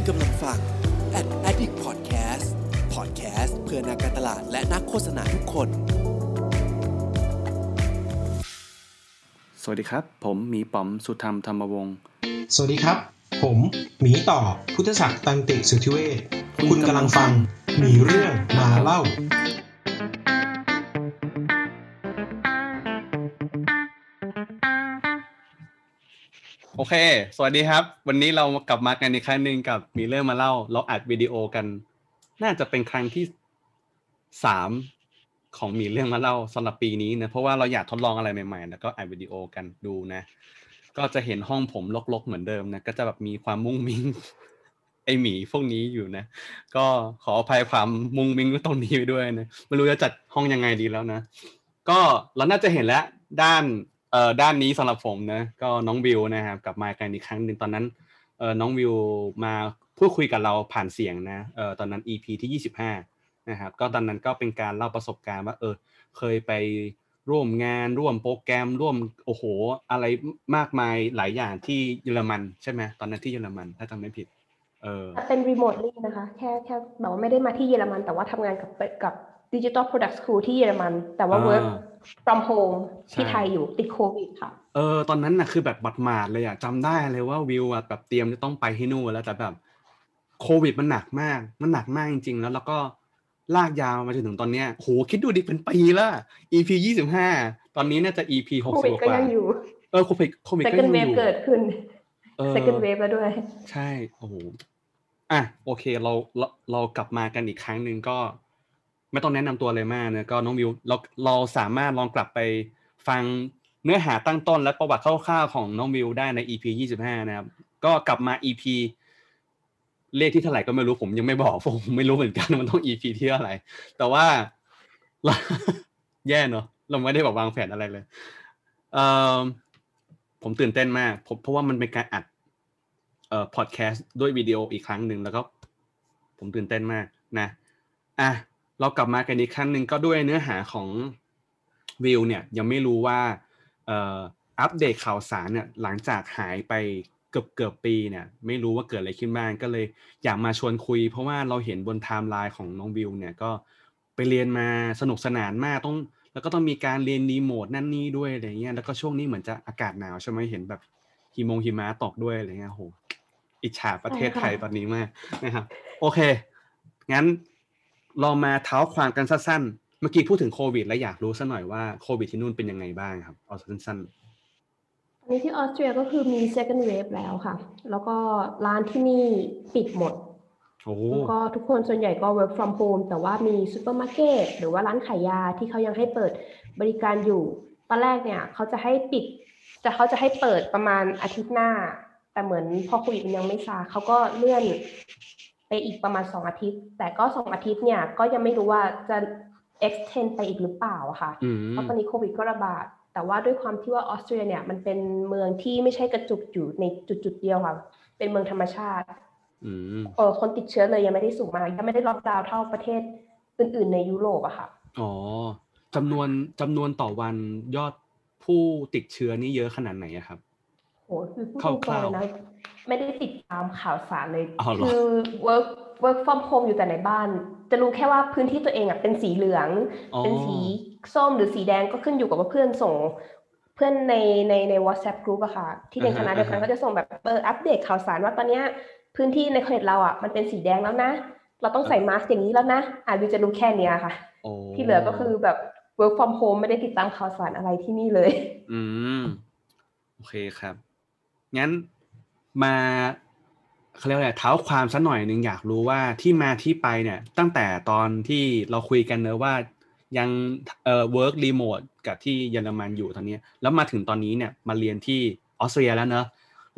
คุณกำลังฟัง Ad Addict Podcast Podcast เพื่อนักการตลาดและนักโฆษณาทุกคน สวัสดีครับ ผมหมีป๋อมสุธรรมธรรมวงศ์ สวัสดีครับ ผมหมีต่อพุทธศักดิ์ตันติสุทธิเวชคุณกำลังฟังหมีเรื่องมาเล่า โอเค สวัสดีครับ วันนี้เรากลับมากันอีกครั้งหนึ่งกับมีเรื่องมาเล่า เราอัดวิดีโอกัน น่าจะเป็นครั้งที่สามของมีเรื่องมาเล่าสำหรับปีนี้นะ เพราะว่าเราอยากทดลองอะไรใหม่ๆ แล้วก็อัดวิดีโอกันดูนะ ก็จะเห็นห้องผมรกๆ เหมือนเดิมนะ ก็จะแบบมีความมุ้งมิ้งไอหมีพวกนี้อยู่นะ ก็ขออภัยความมุ้งมิ้งตรงนี้ไปด้วยนะ ไม่รู้จะจัดห้องยังไงดีแล้วนะ ก็เราน่าจะเห็นแล้วด้าน เอ่อด้านนี้สำหรับผมนะก็น้องวิวนะครับกลับมากันอีกครั้งหนึ่งตอนนั้นเอ่อน้องวิวมาพูดคุยกับเราผ่านเสียงนะเอ่อตอนนั้น EP ที่ยี่สิบห้านะครับก็ตอนนั้นก็เป็นการเล่าประสบการณ์ว่าเออเคยไปร่วมงานร่วมโปรแกรมร่วมโอ้โห อะไรมากมายหลายอย่างที่เยอรมันใช่ไหมตอนนั้นที่เยอรมันถ้าจำไม่ผิดเออเป็นรีโมทลี่นะคะแค่แค่แบบว่าไม่ได้มาที่เยอรมัน แต่ว่าทำงานกับกับ Digital Product School ที่เยอรมัน แต่ว่าอ่า work from home ที่ใช่ไทยอยู่ติดโควิดค่ะเออตอนนั้นน่ะคือแบบบัดหมาดเลยอะจำได้เลยว่าวิวอะแบบเตรียมจะต้องไปที่นู่นแล้วแต่แบบโควิดมันหนักมาก มันหนักมากจริง ๆ แล้วแล้วก็ลากยาวมาจนถึงตอนเนี้ยโหคิดดูดิเป็นปีละ EP ยี่สิบห้าตอนนี้น่าจะ EP หกโคสิวิบดกก็ว่ายังอยู่เออโควิดโควิดก็ยั second งอ wave ยู่เกิดขึ้นเออ second wave แล้วด้วย ใช่ โอ้โหอะโอเคเราเราเรากลับมากันอีกครั้งหนึ่งก็ ไม่ต้องแนะนำตัวเลยมากนะก็น้องวิวเราเราสามารถลองกลับไปฟังเนื้อหาตั้งต้นและประวัติคร่าวๆของน้องวิวได้ใน EP 25 นะครับ ก็กลับมา EP เลขที่เท่าไหร่ก็ไม่รู้ผมยังไม่บอกผมไม่รู้เหมือนกันมันต้อง EP ที่เท่าไหร่แต่ว่าเราแย่เนอะเราไม่ได้แบบวางแผนอะไรเลยเออผมตื่นเต้นมากเพราะว่ามันเป็นการอัดเอ่อพอดแคสต์ด้วยวิดีโออีกครั้งหนึ่งแล้วก็ ผมตื่นเต้นมากนะ อะ เรากลับมากันอีกครั้งหนึ่งก็ด้วยเนื้อหาของวิวเนี่ยยังไม่รู้ว่าเอ่ออัปเดตข่าวสารเนี่ยหลังจากหายไปเกือบเกือบปีเนี่ยไม่รู้ว่าเกิดอะไรขึ้นบ้างก็เลยอยากมาชวนคุย เพราะว่าเราเห็นบนไทม์ไลน์ของน้องวิวเนี่ยก็ไปเรียนมาสนุกสนานมากต้อง แล้วก็ต้องมีการเรียนรีโมทนั่นนี่ด้วยอะไรเงี้ยแล้วก็ช่วงนี้เหมือนจะอากาศหนาวใช่ไหมเห็นแบบหิมงหิมะตกด้วยอะไรเงี้ยโหอิจฉาประเทศไทยตอนนี้มากนะครับ โอเค งั้น เรามาเท้าความกันสั้นๆ เมื่อกี้พูดถึงโควิด แล้วอยากรู้สักหน่อยว่าโควิดที่นู่นเป็นยังไงบ้างครับเอาสั้นตอนนี้ที่ออสเตรียก็คือมี second wave แล้วค่ะ แล้วก็ร้านที่นี่ปิดหมดๆโอ้แล้วก็ทุกคนส่วนใหญ่ก็ work from home แต่ว่ามีซูเปอร์มาร์เก็ตหรือว่าร้านขายยาที่เขายังให้เปิดบริการอยู่ ตอนแรกเนี่ยเขาจะให้ปิด จะเขาจะให้เปิดประมาณอาทิตย์หน้า แต่เหมือนพอโควิดมันยังไม่ซาเขาก็เลื่อน ไปอีกประมาณสองอาทิตย์ แต่ก็สองอาทิตย์เนี่ยก็ยังไม่รู้ว่าจะ extend ไปอีกหรือเปล่าอะค่ะอืมเพราะตอนนี้โควิดก็ระบาด แต่ว่าด้วยความที่ว่าออสเตรียเนี่ยมันเป็นเมืองที่ไม่ใช่กระจุกอยู่ในจุดๆเดียวค่ะ เป็นเมืองธรรมชาติอืมเออคนติดเชื้อเลยยังไม่ได้สูงมากยังไม่ได้ล็อกดาวน์เท่าประเทศอื่น ๆ ในยุโรปอะค่ะอ๋อจำนวนจำนวนต่อวันยอดผู้ติดเชื้อนี่เยอะขนาดไหนอะครับโหคือพูดตรงคร่าวๆๆเลยนะ ไม่ได้ติดตามข่าวสารเลยอ้าวเหรอคือ work work from home อยู่แต่ในบ้าน จะรู้แค่ว่าพื้นที่ตัวเองอะเป็นสีเหลืองอ๋อเป็นสีส้มหรือสีแดงก็ขึ้นอยู่กับว่าเพื่อนส่งเพื่อนในในใน WhatsApp group อะค่ะ ที่เรียนคณะเดียวกันก็จะส่งแบบเอออัปเดตข่าวสารว่าตอนเนี้ยพื้นที่ในเขตเราอะมันเป็นสีแดงแล้วนะ เราต้องใส่มาสก์อย่างนี้แล้วนะอะวิวจะรู้แค่เนี้ยค่ะโอ้ที่เหลือก็คือแบบ work from home ไม่ได้ติดตามข่าวสารอะไรที่นี่เลย อืม โอเคครับ งั้น มาเขาเรียกว่าอะไรเท้าความสักหน่อยหนึ่งอยากรู้ว่าที่มาที่ไปเนี่ย ตั้งแต่ตอนที่เราคุยกันเนอะว่ายังเอ่อ work remote กับที่เยอรมันอยู่ตอนนี้ แล้วมาถึงตอนนี้เนี่ยมาเรียนที่ออสเตรียแล้วเนอะ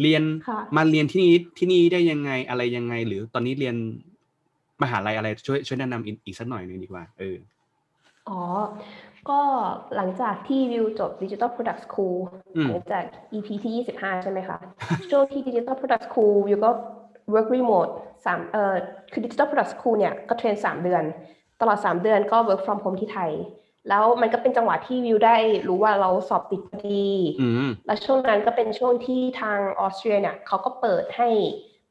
เรียนค่ะมาเรียนที่นี่ที่นี่ได้ยังไงอะไรยังไง หรือตอนนี้เรียนมหาลัยอะไรช่วยช่วยแนะนำอีกอีกสักหน่อยหนึ่งดีกว่าเอออ๋อ ก็หลังจากที่วิวจบ Digital Product School อืมหลังจาก EP ที่ 25 ใช่ไหมคะช่วงที่ Digital Product School วิวก็ work remote สามเอ่อคือ Digital Product School เนี่ยก็เทรน 3 เดือน ตลอด 3 เดือนก็ work from home ที่ไทย แล้วมันก็เป็นจังหวะที่วิวได้รู้ว่าเราสอบติดพอดีอืมแล้วช่วงนั้นก็เป็นช่วงที่ทางออสเตรียเนี่ยเขาก็เปิดให้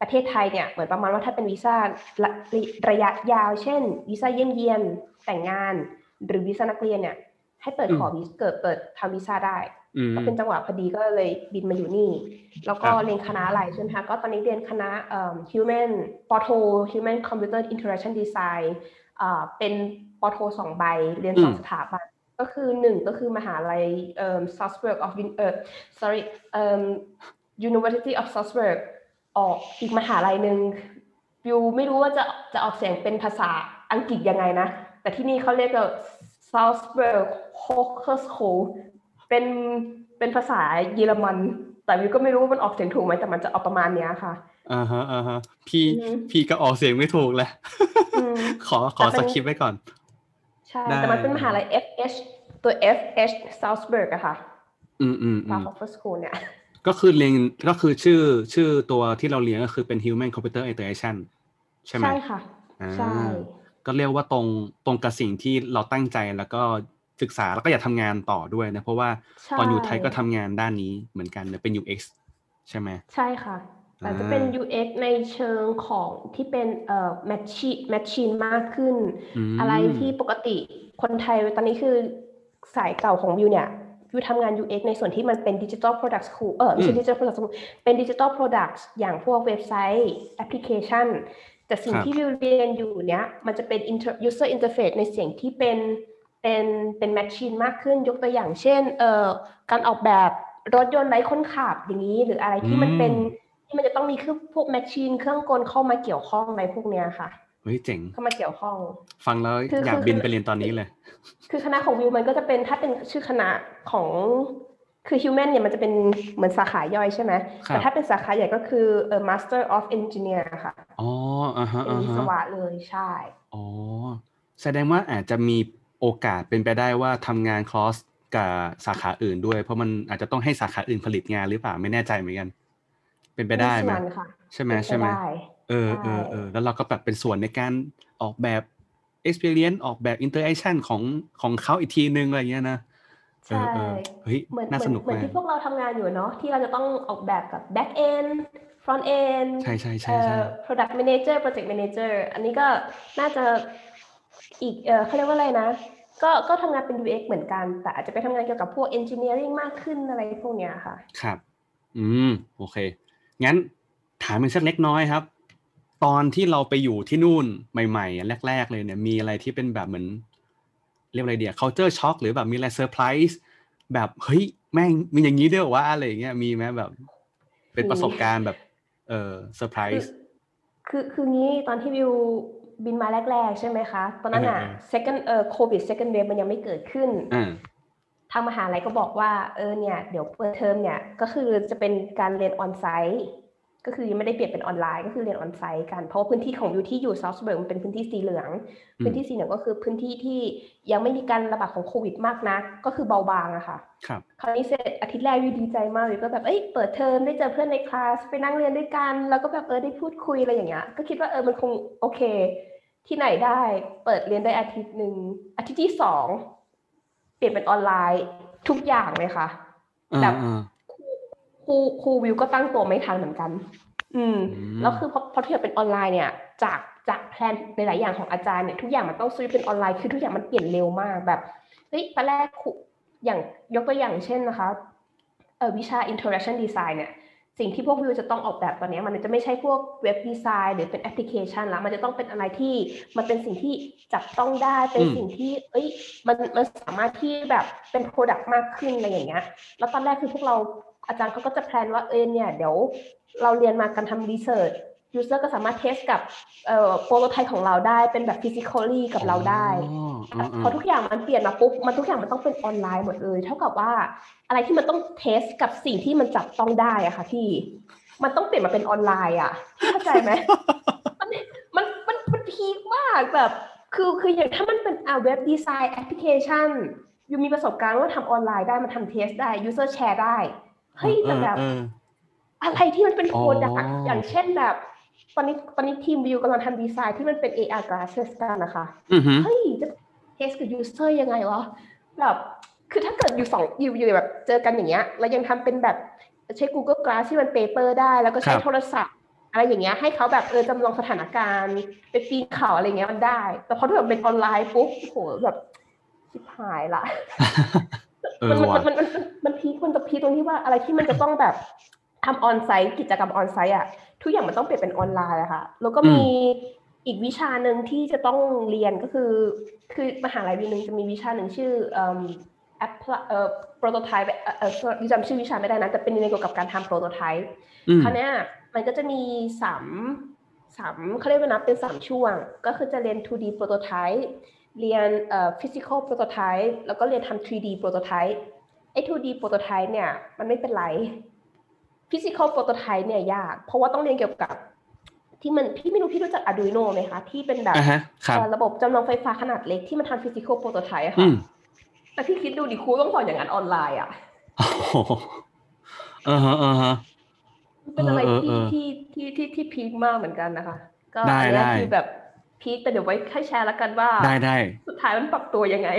ประเทศไทยเนี่ยเหมือนประมาณว่าถ้าเป็นวีซ่าระระยะยาว เช่นวีซ่าเยี่ยมเยียนแต่งงาน หรือวีซ่านักเรียนเนี่ย ให้เปิดขอวีเกิดเปิดทำวีซ่าได้อืมก็เป็นจังหวะพอดีก็เลยบินมาอยู่นี่ แล้วก็ครับเรียนคณะอะไรใช่ไหมคะก็ตอนนี้เรียนคณะเอ่อ human ปอโท human computer interaction design อ่าเป็นปอโทสองใบเรียนสองอืมสถาบันก็คือหนึ่งก็คือมหาลัยเอ่อ Salzburg of Uni- เอ่อ sorry เอ่อ University of Salzburg ออกอีกมหาลัยหนึ่งวิวไม่รู้ว่าจะจะออกเสียงเป็นภาษาอังกฤษยังไงนะ แต่ที่นี่เขาเรียกว่า Salzburg Hochschule เป็นเป็นภาษาเยอรมัน แต่วิวก็ไม่รู้ว่ามันออกเสียงถูกไหมแต่มันจะออกประมาณเนี้ยค่ะอ่าฮะอ่าฮะพี่อือฮึพี่ก็ออกเสียงไม่ถูกแหละอืมขอขอแต่สเป็นคริปต์ไว้ก่อน ใช่ได้แต่มันเป็นมหาลัย FH ตัว FH Salzburg อะค่ะ อืมอืมอืม Salzburg School เนี่ยก็คือเรียนก็คือชื่อชื่อตัวที่เราเรียนก็คือเป็น Human Computer Interaction ใช่ไหมใช่ค่ะอ่าใช่ ก็เรียกว่าตรงตรงกับสิ่งที่เราตั้งใจแล้วก็ศึกษาแล้วก็อยากทำงานต่อด้วยนะ เพราะว่าใช่ตอนอยู่ไทยก็ทำงานด้านนี้เหมือนกันเนี่ยเป็น UX ใช่ไหมใช่ค่ะแต่จะเป็น UX ในเชิงของที่เป็นเอ่อ machine machine มากขึ้นมอะไรที่ปกติคนไทยตอนนี้คือสายเก่าของวิวเนี่ยวิวทำงาน UX ในส่วนที่มันเป็น Digital Product School เออไม่ใช่ Digital Product School เป็น Digital Products อย่างพวกเว็บไซต์แอปพลิเคชัน แต่สิ่งครับที่วิวเรียนอยู่เนี้ยมันจะเป็น inter- user interface ในเสียงที่เป็นเป็นเป็น machine มากขึ้นยกตัวอย่างเช่นเอ่อการออกแบบรถยนต์ไร้คนขับอย่างนี้ หรืออะไรที่มันเป็นที่มันจะต้องมีเครื่องพวกแมชชีนเครื่องกลเข้ามาเกี่ยวข้องในพวกเนี้ยค่ะเฮ้ยเจ๋งเข้ามาเกี่ยวข้อง ฟังแล้วคืออยากคือบินไปเรียนตอนนี้เลย คือคณะของวิวมันก็จะเป็นถ้าเป็นชื่อคณะของ คือ human เนี่ยมันจะเป็นเหมือนสาขาย่อยใช่ไหมครับแต่ถ้าเป็นสาขาใหญ่ก็คือเออ master of engineer ค่ะ อ๋ออ่าฮะเป็นอ่าวิศฮะวะเลยใช่ อ๋อ แสดงว่าอาจจะมีโอกาสเป็นไปได้ว่าทำงานคลอสกับสาขาอื่นด้วย เพราะมันอาจจะต้องให้สาขาอื่นผลิตงานหรือเปล่าไม่แน่ใจเหมือนกัน เป็นไปได้ไหมส่วนค่ะใช่ไหมเป็นปใช่ไหมด้เออเออเออแล้วเราก็แบบเป็นส่วนในการออกแบบ experience ออกแบบ interaction ของของเขาอีกทีนึงอะไรเงี้ยนะเอ ใช่อเออเฮ้ยเหมือนน่าเหสมือนนุกเหมือนมากที่พวกเราทำงานอยู่เนาะที่เราจะต้องออกแบบกับ back end front end ใช่ใช่ใช่เอ่ใช่อ product manager project manager อันนี้ก็น่าจะอีกเออเขาเรียกว่าอะไรนะ ก็ก็ทำงานเป็น UX เหมือนกัน แต่อาจจะไปทำงานเกี่ยวกับพวก engineering มากขึ้นอะไรพวกเนี้ยค่ะ ครับ อืม โอเค งั้นถามเป็นสักเล็กน้อยครับ ตอนที่เราไปอยู่ที่นู่นใหม่ ๆ แรก ๆ เลยเนี่ยมีอะไรที่เป็นแบบเหมือน เรียกว่าอะไรเดีย culture shock หรือแบบมีอะไรเซอร์ไพรส์แบบเฮ้ยแม่งมีอย่างนี้ด้วยเหรอวะอะไรอย่างเงี้ยมีไหมแบบ เป็นประสบการณ์แบบเออเซอร์ไพรคือส์คือคืองี้ตอนที่วิวบินมาแรก ๆ ใช่ไหมคะ ตอนนั้นอะเออเออ second เอ่อ covid second wave มันยังไม่เกิดขึ้นอ่าทางมหาลัยก็บอกว่าเออเนี่ย เดี๋ยวเปิดเทอมเนี่ย ก็คือจะเป็นการเรียน on-site ก็คือยังไม่ได้เปลี่ยนเป็นออนไลน์ก็คือเรียน on-site กันเพราะว่าพื้นที่ของอยู่ที่อยู่ซาลซ์บูร์กมันเป็นพื้นที่สีเหลืองอืมพื้นที่สีเหลืองก็คือพื้นที่ที่ยังไม่มีการระบาดของโควิดมากนักก็คือเบาบางอะค่ะครับคราวนี้เสร็จอาทิตย์แรกวิวดีใจมากเลยก็แบบเอ้ยเปิดเทอมได้เจอเพื่อนในคลาสไปนั่งเรียนด้วยกัน แล้วก็แบบเออได้พูดคุยอะไรอย่างเงี้ยก็คิดว่าเออมันคงโอเค ที่ไหนได้เปิดเรียนได้อาทิตย์หนึ่งอาทิตย์ที่สองเปลี่ยนเป็นออนไลน์ทุกอย่างเลยค่ะอ่าแบบอ่า ครูครูวิวก็ตั้งตัวไม่ทันเหมือนกันอืมอืม แล้วคือพอพอที่เป็นออนไลน์เนี่ย จากจาก plan ในหลายอย่างของอาจารย์เนี่ยทุกอย่างมันต้องซื้อเป็นออนไลน์คือทุกอย่างมันเปลี่ยนเร็วมากแบบเฮ้ยตอนแรกครูอย่างยกตัวอย่างเช่นนะคะเออวิชา interaction design เนี่ย สิ่งที่พวกวิวจะต้องออกแบบตอนเนี้ยมันจะไม่ใช่พวก web design หรือเป็นแอปพลิเคชันแล้วมันจะต้องเป็นอะไรที่มันเป็นสิ่งที่จับต้องได้เป็นอืมสิ่งที่ เอ้ยมันมันสามารถที่แบบเป็น product มากขึ้นอะไรอย่างเงี้ยแล้วตอนแรกคือพวกเรา อาจารย์เขาก็จะ plan ว่าเออเนี่ย เดี๋ยวเราเรียนมาการทำ research user ก็สามารถ test กับเอ่อ prototype ของเราได้เป็นแบบ physically กับเราได้อ๋อแต่อ๋อพอทุกอย่างมันเปลี่ยนมาปุ๊บมันทุกอย่างมันต้องเป็นออนไลน์หมดเลย เท่ากับว่าอะไรที่มันต้อง test กับสิ่งที่มันจับต้องได้อะค่ะพี่ มันต้องเปลี่ยนมาเป็นออนไลน์อะพี่เข้าใจไหมมันมันมันมัน peak มากแบบคือคืออย่างถ้ามันเป็นอ่า web design แอปพลิเคชันวิวมีประสบการณ์ว่าทำออนไลน์ได้มันทำ test ได้ user แชร์ได้ เฮ้ยแต่แบบเอออะไรที่มันเป็นอ๋อ product อย่างเช่นแบบ ตอนนี้ตอนนี้ทีมวิวกำลังทำดีไซน์ที่มันเป็น AR glasses กันนะคะอือหือเฮ้ยจะ test กับ user ยังไงวะแบบคือถ้าเกิดอยู่สองอยู่อยู่แบบเจอกันอย่างเงี้ยแล้วยังทำเป็นแบบใช้ Google Glass ที่มัน paper ได้ แล้วก็ใช้ครับโทรศัพท์อะไรอย่างเงี้ยให้เขาแบบเออจำลองสถานการณ์ไปปีนเขาอะไรเงี้ยมันได้ แต่พอถ้าแบบเป็นออนไลน์ปุ๊บโหแบบชิบหายละเอมันอว่ะ มันมันมันมันพีคมันจะพีคตรงที่ว่าอะไรที่มันจะต้องแบบทำออนไซต์กิจกรรมออนไซต์อะทุกอย่างมันต้องเปลี่ยนเป็นออนไลน์อะค่ะ แล้วก็มีอีกวิชาหนึ่งที่จะต้องเรียนก็คือ คือมหาลัยวินึงจะมีวิชาหนึ่งชื่อเอ่อ apply เอ่อ prototype เอ่อเอ่อดิจำชื่อวิชาไม่ได้นะแต่เป็นในเกี่ยวกับการทำ prototype อืมคราวเนี้ยมันก็จะมีสามสามเขาเรียกว่านะเป็นสามช่วง ก็คือจะเรียน 2D prototype เรียนเอ่อ physical prototype แล้วก็เรียนทำ 3D prototype ไอ้ 2D prototype เนี่ยมันไม่เป็นไร physical prototype เนี่ยยาก เพราะว่าต้องเรียนเกี่ยวกับที่มันพี่ไม่รู้พี่รู้จัก Arduino ไหมคะ ที่เป็นแบบอะฮะครับเอ่อระบบจำลองไฟฟ้าขนาดเล็กที่มันทำ physical prototype อะอืค่ะมแต่พี่คิดดูดิครูต้องสอนอย่างนั้นออนไลน์อะโอ้โหเออฮะเออฮะมันเป็นอะไรเออเอที่อที่ที่ที่ที่พีคมากเหมือนกันนะคะ ก็ได้อันเนี้ยได้คือแบบ พีคแต่เดี๋ยวไว้ให้แชร์แล้วกันว่า ได้ได้สุดท้ายมันปรับตัวยังไง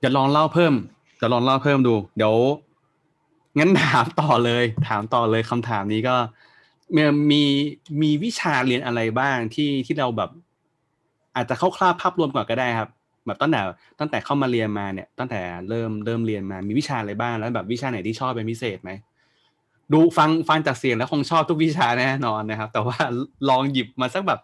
เดี๋ยวลองเล่าเพิ่มเดี๋ยวลองเล่าเพิ่มดู เดี๋ยว งั้นถามต่อเลย ถามต่อเลยคำถามนี้ก็มีมีมีวิชาเรียนอะไรบ้างที่ที่เราแบบ อาจจะเข้าคร่าวๆภาพรวมก่อนก็ได้ครับ แบบตั้งแต่ตั้งแต่เข้ามาเรียนมาเนี่ย ตั้งแต่เริ่มเริ่มเรียนมา มีวิชาอะไรบ้างแล้วแบบวิชาไหนที่ชอบเป็นพิเศษไหมดูฟังฟังจากเสียงแล้วคงชอบทุกวิชาแน่นอนนะครับ แต่ว่าลองหยิบมาสักแบบ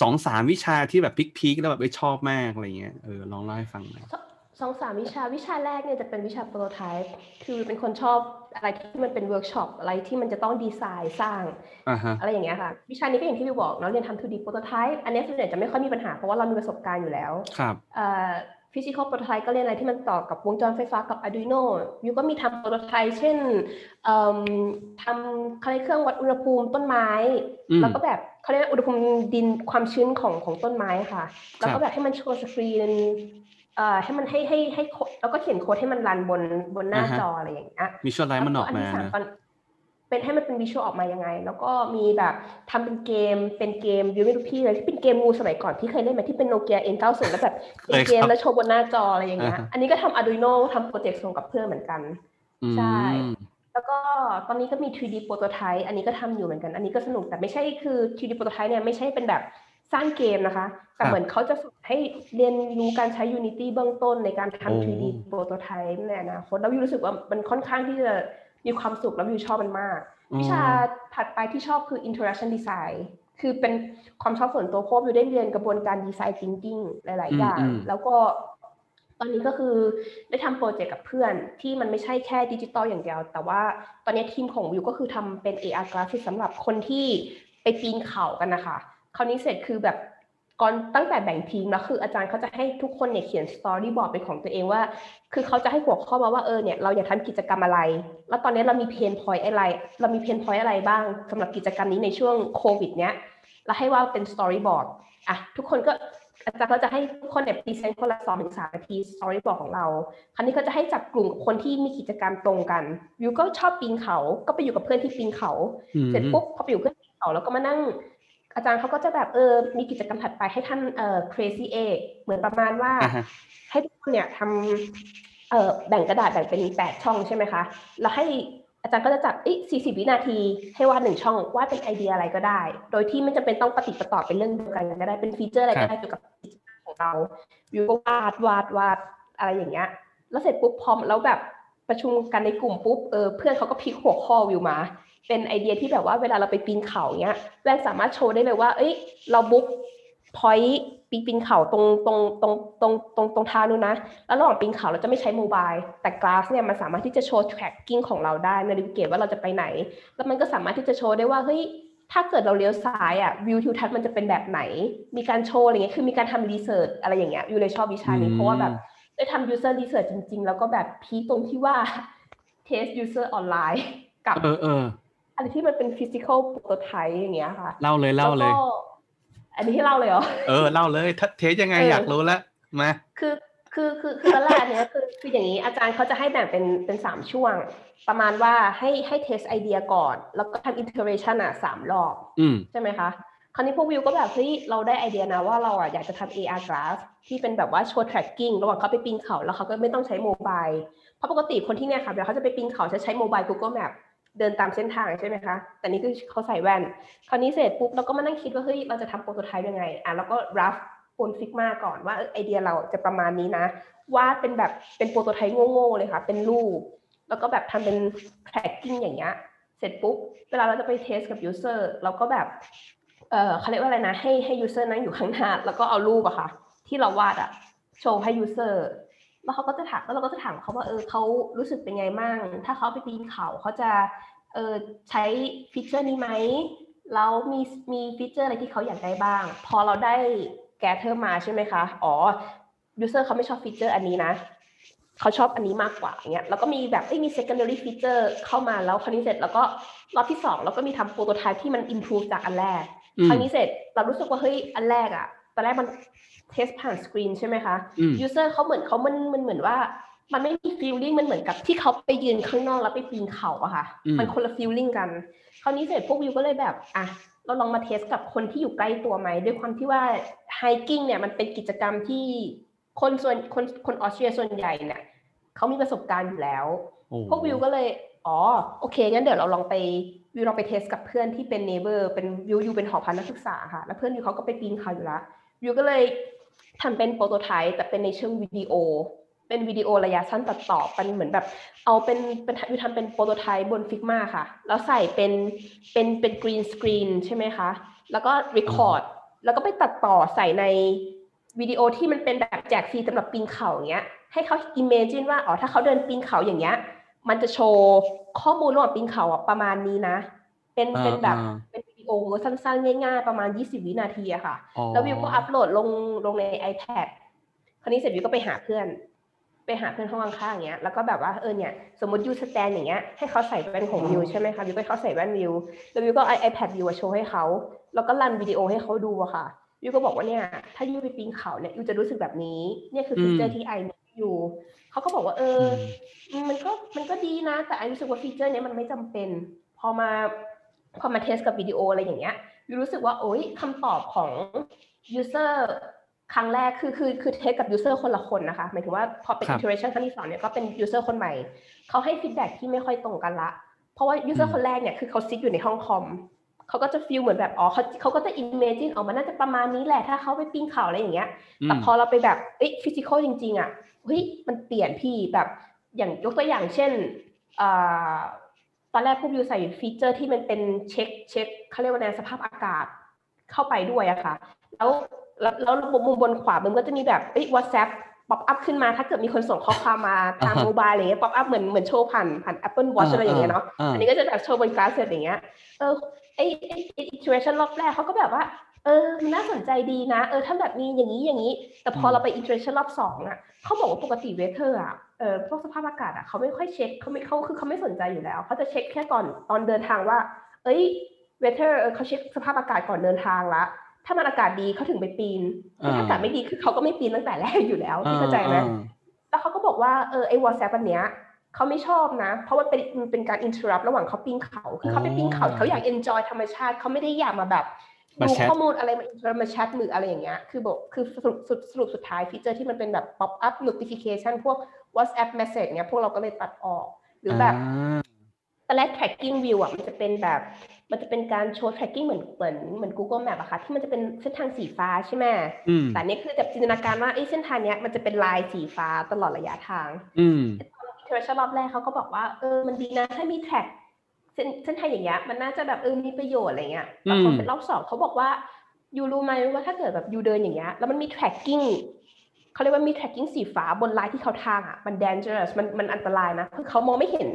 สองสามวิชาที่แบบ peak ๆแล้วแบบไม่ชอบมากอะไรเงี้ยเออลองเล่าให้ฟังหน่อยสสองสามวิชาวิชาแรกเนี่ยจะเป็นวิชา prototype คือเป็นคนชอบอะไรที่มันเป็นเวิร์กช็อปอะไรที่มันจะต้องดีไซน์สร้างอ่าฮะอะไรอย่างเงี้ยค่ะ วิชานี้ก็อย่างที่วิวบอกเนาะเรียนทำ 2D prototype อันเนี้ยส่วนใหญ่จะไม่ค่อยมีปัญหาเพราะว่าเรามีประสบการณ์อยู่แล้วครับ เอ่อ physical prototype ก็เรียนอะไรที่มันต่อกับวงจรไฟฟ้ากับ Arduino วิวก็มีทำ prototype เช่นเอิ่มทำเขาเรียกเครื่องวัดอุณหภูมิต้นไม้อืมแล้วก็แบบเขาเรียกว่าอุณหภูมิดินความชื้นของของต้นไม้ค่ะ แล้วครัก็บแบบให้มันโชว์สกรีนเอ่อให้มันให้ให้ให้โค้ดแล้วก็เขียนโค้ดให้มันรันบนบนหน้าอ่าฮะจออะไรอย่างเงี้ยมีช่วไลท์มันออกมา เป็นให้มันเป็นวิชวลออกมายังไง แล้วก็มีแบบทำเป็นเกมเป็นเกมวิวไม่รู้พี่เลยที่เป็นเกมงูสมัยก่อนพี่เคยเล่นไหมที่เป็นโนเกีย N90 แล้วแบบเป็นเกมเคยครับแล้วโชว์บนหน้าจออะไรอย่างเงี้ยอ่าฮะอันนี้ก็ทำ Arduino ทำโปรเจกต์ส่งกับเพื่อนเหมือนกันอืมใช่แล้วก็ตอนนี้ก็มี 3D prototype อันนี้ก็ทำอยู่เหมือนกัน อันนี้ก็สนุกแต่ไม่ใช่คือ 3D prototype เนี่ยไม่ใช่เป็นแบบสร้างเกมนะคะ แต่ครับเหมือนเขาจะฝึกให้เรียนรู้การใช้ Unity เบื้องต้นในการโอ้ทำ 3D prototype ในอนาคตแล้ววิวรู้สึกว่ามันค่อนข้างที่จะ มีความสุขแล้ววิวชอบมันมากอ๋อวิชาถัดไปที่ชอบคือ interaction design คือเป็นความชอบส่วนตัวเพราะว่าวิวได้เรียนกระบวนการ design thinking หลาย ๆ อย่างอืมแล้วก็ตอนนี้ก็คือได้ทำโปรเจกต์กับเพื่อนที่มันไม่ใช่แค่ดิจิตอลอย่างเดียว แต่ว่าตอนนี้ทีมของวิวก็คือทำเป็น AR glasses สำหรับคนที่ไปปีนเขากันนะคะ คราวนี้เสร็จคือแบบ ก่อนตั้งแต่แบ่งทีมแล้วคืออาจารย์เขาจะให้ทุกคนเนี่ยเขียน storyboard เป็นของตัวเองว่า คือเขาจะให้หัวข้อมาว่าเออเนี่ยเราอยากทำกิจกรรมอะไร แล้วตอนนี้เรามี pain point อะไร เรามี pain point อะไรบ้างสำหรับกิจกรรมนี้ในช่วงโควิด เนี้ยแล้วให้ว่าเป็น storyboard อะทุกคนก็อาจารย์ก็จะให้ทุกคนเนี่ย present คนละสองถึงสามนาที storyboard ของเรา คราวนี้ก็จะให้จับกลุ่มกับคนที่มีกิจกรรมตรงกันวิวก็ชอบปีนเขา ก็ไปอยู่กับเพื่อนที่ปีนเขา เสร็จปุ๊บพอไปอยู่เพื่อนปีนเขาแล้วก็มานั่ง อาจารย์เขาก็จะแบบเออมีกิจกรรมถัดไปให้ท่านเอ่อ crazy a เหมือนประมาณว่าอ่าฮะให้ทุกคนเนี่ยทำเอ่อแบ่งกระดาษแบ่งเป็นแปดช่องใช่ไหมคะ แล้วให้อาจารย์ก็จะจับเอ้สี่สิบวินาที ให้วาดหนึ่งช่องวาดเป็นไอเดียอะไรก็ได้ โดยที่ไม่จำเป็นต้องปฏิดประต่อเป็นเรื่องเดียวกันก็ได้เป็นฟีเจอร์อะไรก็ได้เกี่ยวกับกิจกรรมของเราวิวก็วาดวาดวาดอะไรอย่างเงี้ย แล้วเสร็จปุ๊บพอแล้วแบบประชุมกันในกลุ่มปุ๊บเออเพื่อนเขาก็พลิกหัวข้อวิวมา เป็นไอเดียที่แบบว่าเวลาเราไปปีนเขาเนี้ยแว่นสามารถโชว์ได้เลยว่า เอ้ย เรา book point ปีนปีนเขาตรงตรงตรงตรงตรงตรงทางนู้นนะ แล้วระหว่างปีนเขาเราจะไม่ใช้ mobile แต่ glass เนี่ยมันสามารถที่จะโชว์ tracking ของเราได้ indicate ว่าเราจะไปไหน แล้วมันก็สามารถที่จะโชว์ได้ว่า เฮ้ย ถ้าเกิดเราเลี้ยวซ้ายอะวิวทิวทัศน์มันจะเป็นแบบไหน มีการโชว์อะไรเงี้ย คือมีการทำ research อะไรอย่างเงี้ยวิวเลยชอบวิชานี้เพราะว่าแบบได้ทำ user research จริง ๆ แล้วก็แบบ peak ตรงที่ว่า test user ออนไลน์กับเออเอออะไรที่มันเป็น physical prototype อย่างเงี้ยค่ะ เล่าเลยเล่าเลยวิวก็อันนี้ให้เล่าเลยเหรอ เออเล่าเลยถ้า test ยังไงเออออยากรู้แล้วมาคือคือคือคือตอนแรกอันเนี้ยคือคืออย่างนี้อาจารย์เขาจะให้แบ่งเป็นเป็นสามช่วง ประมาณว่าให้ให้ test ไอเดียก่อน แล้วก็ทำ iteration อะสามรอบอืมใช่ไหมคะคราวนี้พวกวิวก็แบบเฮ้ยเราได้ไอเดียนะว่าเราอะอยากจะทำ AR glass ที่เป็นแบบว่าโชว์ tracking ระหว่างเขาไปปีนเขาแล้วเขาก็ไม่ต้องใช้ mobileเพราะปกติคนที่เนี่ยค่ะเวลาเขาจะไปปีนเขาจะใช้ mobile Google Map เดินตามเส้นทางใช่ไหมคะ แต่นี่คือเขาใส่แว่น คราวนี้เสร็จปุ๊บเราก็มานั่งคิดว่าเฮ้ยเราจะทำ prototype ยังไง อะเราก็ร่างบน Figma ก่อนว่าไอเดียเราจะประมาณนี้นะ วาดเป็นแบบเป็น prototype โง่ๆเลยค่ะ เป็นรูป แล้วก็แบบทำเป็น tracking อย่างเงี้ย เสร็จปุ๊บ เวลาเราจะไป test กับ user เราก็แบบ เออเขาเรียกว่าอะไรนะ ให้ให้ user นั่งอยู่ข้างหน้า แล้วก็เอารูปอะค่ะ ที่เราวาดอะโชว์ให้ user แล้วเขาก็จะถามแล้วเราก็จะถามเขาว่าเออเขารู้สึกเป็นไงมั่งถ้าเขาไปปีนเขาเขาจะเออใช้ feature นี้ไหมแล้วมีมี feature อะไรที่เขาอยากได้บ้าง พอเราได้ gather มาใช่ไหมคะอ๋อ user เขาไม่ชอบ feature อันนี้นะเขาชอบอันนี้มากกว่าอย่างเงี้ยแล้วก็มีแบบเอ้ยมี secondary feature เข้ามาแล้วคราวนี้เสร็จแล้วก็รอบที่สองเราก็มีทำ prototype ที่มัน improve จากอันแรกอืมคราวนี้เสร็จเรารู้สึกว่าเฮ้ยอันแรกอะ ตอนแรกมัน test ผ่านสกรีนใช่ไหมคะอืม user เขาเหมือนเขามันมันเหมือนว่า มันไม่มี feeling มันเหมือนกับที่เขาไปยืนข้างนอกแล้วไปปีนเขาอะค่ะอืมมันคนละ feeling กัน คราวนี้เสร็จพวกวิวก็เลยแบบอะเราลองมา test กับคนที่อยู่ใกล้ตัวไหมด้วยความที่ว่า hiking เนี่ยมันเป็นกิจกรรมที่คนส่วนคนคนออสเตรียส่วนใหญ่เนี่ยเขามีประสบการณ์อยู่แล้วโอ้พวกวิวก็เลย อ๋อ โอเค งั้นเดี๋ยวเราลองไปวิวลองไป test กับเพื่อนที่เป็น neighbor เป็นวิวอยู่เป็นหอพักนักศึกษาค่ะ แล้วเพื่อนวิวเขาก็ไปปีนเขาอยู่แล้ว วิวก็เลยทำเป็น prototype แต่เป็นในเชิงวิดีโอ เป็นวิดีโอระยะสั้นตัดต่อเป็นเหมือนแบบ เอาเป็นเป็นวิวทำเป็น prototype บน Figma ค่ะ แล้วใส่เป็นเป็นเป็น green screen ใช่ไหมคะ แล้วก็ record แล้วก็ไปตัดต่อใส่ในวิดีโอที่มันเป็นแบบแจกฟรีสำหรับปีนเขาอย่างเงี้ย ให้เขา imagine ว่าอ๋อถ้าเขาเดินปีนเขาอย่างเงี้ย มันจะโชว์ข้อมูลระหว่างปีนเขาอะประมาณนี้นะ เป็นอ่าเป็นแบบอ่าเป็นวิดี โอสั้นๆ ง่ายๆ ประมาณ 20 วินาทีอะค่ะอ๋อแล้ววิวก็อัพโหลดลงลงใน iPad คราวนี้เสร็จวิวก็ไปหาเพื่อน ไปหาเพื่อนห้องข้างๆอย่างเงี้ย แล้วก็แบบว่าเออเนี่ยสมมติ you stand อย่างเงี้ยให้เขาใส่แว่นของวิวใช่ไหมคะวิวก็ให้เขาใส่แว่นวิว แล้ววิวก็เอา iPad วิวอะโชว์ให้เขาแล้วก็ run วิดีโอให้เขาดูอะค่ะวิวก็บอกว่าเนี่ยถ้า you ไปปีนเขาเนี่ย you จะรู้สึกแบบนี้ เนี่ยคือ feature ที่ I มีอยู่เขาก็บอกว่า เอออืมมันก็มันก็ดีนะ แต่ I รู้สึกว่า feature เนี้ยมันไม่จำเป็น พอมา พอมา test กับวิดีโออะไรอย่างเงี้ยวิวรู้สึกว่าโอ๊ยคำตอบของ user ครั้งแรกคือคือคือ test กับ user คนละคนนะคะหมายถึงว่าพอเป็นครับ iteration ครั้งที่สองเนี่ยก็เป็น user คนใหม่เขาให้ feedback ที่ไม่ค่อยตรงกันละ เพราะว่า user อืมคนแรกเนี่ยคือเขา sit อยู่ในห้องคอมเขาก็จะ feel เหมือนแบบอ๋อเขาเขาก็จะ imagine ออกมาน่าจะประมาณนี้แหละถ้าเขาไปปีนเขาอะไรอย่างเงี้ยอืมแต่พอเราไปแบบเอ้ย physical จริง ๆ อะเฮ้ยมันเปลี่ยนพี่แบบอย่างยกตัวอย่างเช่นอ่า ตอนแรกพวกวิวใส่ feature ที่มันเป็นเช็คเช็คเขาเรียกว่าในสภาพอากาศเข้าไปด้วยอะค่ะแล้วแล้วแล้วระบบมุมบนขวามันก็จะมีแบบเอ้ย WhatsApp pop up ขึ้นมาถ้าเกิดมีคนส่งข้อความมาทางอ่าฮะ mobile อะไรเงี้ย pop up เหมือนเหมือนโชว์ผ่านผ่าน Apple Watch อะไรอย่างเงี้ยเนาะอันนี้ก็จะแบบโชว์บน glasses อย่างเงี้ยเออไอไอไอ iteration รอบแรกเขาก็แบบว่า เออมันน่าสนใจดีนะ เออถ้าแบบมีอย่างนี้อย่างนี้ แต่พออืมเราไป iteration รอบสองอะเขาบอกว่าปกติ weather อะเออพวกสภาพอากาศอะเขาไม่ค่อยเช็คเขาไม่เขาคือเขาไม่สนใจอยู่แล้วเขาจะเช็คแค่ก่อนตอนเดินทางว่า เอ้ย weather เออเขาเช็คสภาพอากาศก่อนเดินทางละถ้ามันอากาศดีเขาถึงไปปีนแต่ถ้าอากาศไม่ดีคือเขาก็ไม่ปีนตั้งแต่แรกอยู่แล้วพี่เข้าใจไหมอ่าแล้วเขาก็บอกว่าเออไอ้ WhatsApp อันเนี้ยเขาไม่ชอบนะ เพราะว่าเป็นมันเป็นการ interrupt ระหว่างเขาปีนเขา คือเขาไปปีนเขาอ๋อเขาอยาก enjoy ธรรมชาติเขาไม่ได้อยากมาแบบมา ดูแชทข้อมูลอะไรมา interrupt มาแชทหรืออะไรอย่างเงี้ย คือบอกคือสรุปสุดสรุปสุดท้ายฟีเจอร์ที่มันเป็นแบบ pop up notification พวก WhatsApp message เนี้ย พวกเราก็เลยตัดออก หรือแบบาตอนแรก tracking view อะ มันจะเป็นแบบ มันจะเป็นการโชว์ tracking เหมือนเหมือนเหมือน Google Map อะค่ะ ที่มันจะเป็นเส้นทางสีฟ้าใช่ไหมอืมแต่อันนี่คือแบบจินตนาการว่าไอ้เส้นทางเนี้ยมันจะเป็นลายสีฟ้าตลอดระยะทาง อืมเทอร์ชั่นรอบแรกเขาก็บอกว่า เออ มันดีนะ ถ้ามีแท็ก เส้นเส้นทางอย่างเงี้ยมันน่าจะแบบเออมีประโยชน์อะไรเงี้ยแต่พออืมเป็นรอบสองเขาบอกว่ายูรู้ไหมว่าถ้าเกิดแบบยูเดินอย่างเงี้ยแล้วมันมี tracking เขาเรียกว่ามี tracking สีฟ้าบนลายที่เขาทางอะมัน dangerous มันมันอันตรายนะคือเขามองไม่เห็น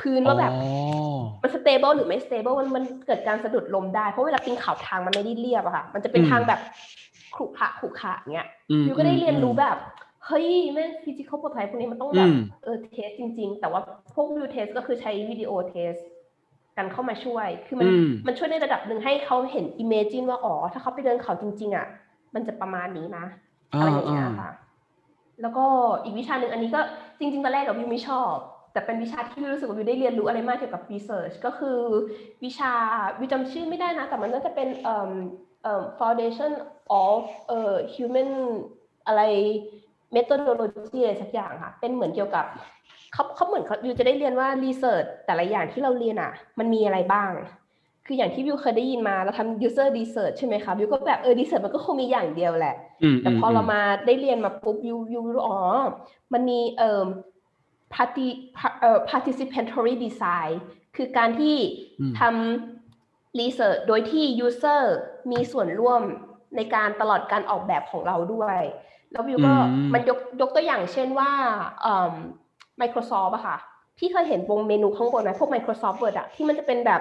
พื้นว่าแบบอ๋อมัน stable หรือไม่ stable มันมันเกิดการสะดุดลมได้ เพราะเวลาปีนเขาทางมันไม่ได้เรียบอะค่ะ มันจะเป็นอืมทางแบบขรุขระขรุขระอย่างเงี้ยอืมวิวก็ได้เรียนรู้อืมแบบเฮ้ยแม่ง physical product พวกนี้มันต้องแบบอืมเออ test จริง ๆ แต่ว่าพวกวิว test ก็คือใช้วิดีโอ test กันเข้ามาช่วย คือมันอืมมันช่วยในระดับหนึ่งให้เขาเห็น imagine ว่าอ๋อถ้าเขาไปเดินเขาจริง ๆอะมันจะประมาณนี้นะอะไรอย่างเงี้ยค่ะแล้วก็อีกวิชาหนึ่งอันนี้ก็จริงๆตอนแรกกับวิวไม่ชอบ แต่เป็นวิชาที่วิวรู้สึกว่าวิวได้เรียนรู้อะไรมากเกี่ยวกับ research ก็คือวิชาวิวจำชื่อไม่ได้นะ แต่มันน่าจะเป็นเอ่อเอ่อ foundation of เอ่อ human อะไร methodology อะไรสักอย่างค่ะ เป็นเหมือนเกี่ยวกับ เขาเขาเหมือนเขาวิวจะได้เรียนว่ารีเสิร์ชแต่ละอย่างที่เราเรียนอะ มันมีอะไรบ้าง คืออย่างที่วิวเคยได้ยินมาเราทำ user research ใช่ไหมคะวิวก็แบบเออ research มันก็คงมีอย่างเดียวแหละอืมแต่พอเรามาได้เรียนมาปุ๊บยูยูรู้อ๋อ มันมีเอ่อ party เอ่อ participatory design คือการที่อืมทำ research โดยที่ user มีส่วนร่วมในการตลอดการออกแบบของเราด้วย แล้ววิวก็อืมมันยกยกตัวอย่างเช่นว่าเอ่อ Microsoft อะค่ะ พี่เคยเห็นวงเมนูข้างบนไหมพวก Microsoft Word อะที่มันจะเป็นแบบ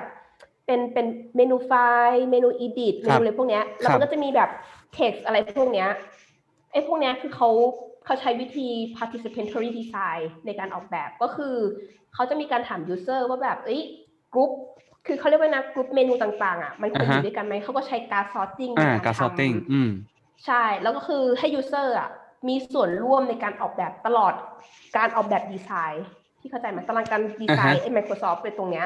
เป็นเป็นเมนูไฟล์เมนู edit เมครันูบอะไรพวกเนี้ยแล้วมันก็จะมีแบบ text อะไรพวกเนี้ยไอ้พวกเนี้ยคือเขาเขาใช้วิธี participatory design ในการออกแบบก็คือ เขาจะมีการถาม user ว่าแบบเอ้ย group คือเขาเรียกว่านะ group เมนูต่างๆอะมันควรออ่ายู่ฮะด้วยกันไหมเขาก็ใช้การ sorting อ่าในการทำ sorting อืมใช่ แล้วก็คือให้ user อะ มีส่วนร่วมในการออกแบบตลอดการออกแบบดีไซน์ที่เข้าใจไหมตารางการดีไซน์อ่าฮะไอ้ Microsoft ไปตรงเนี้ย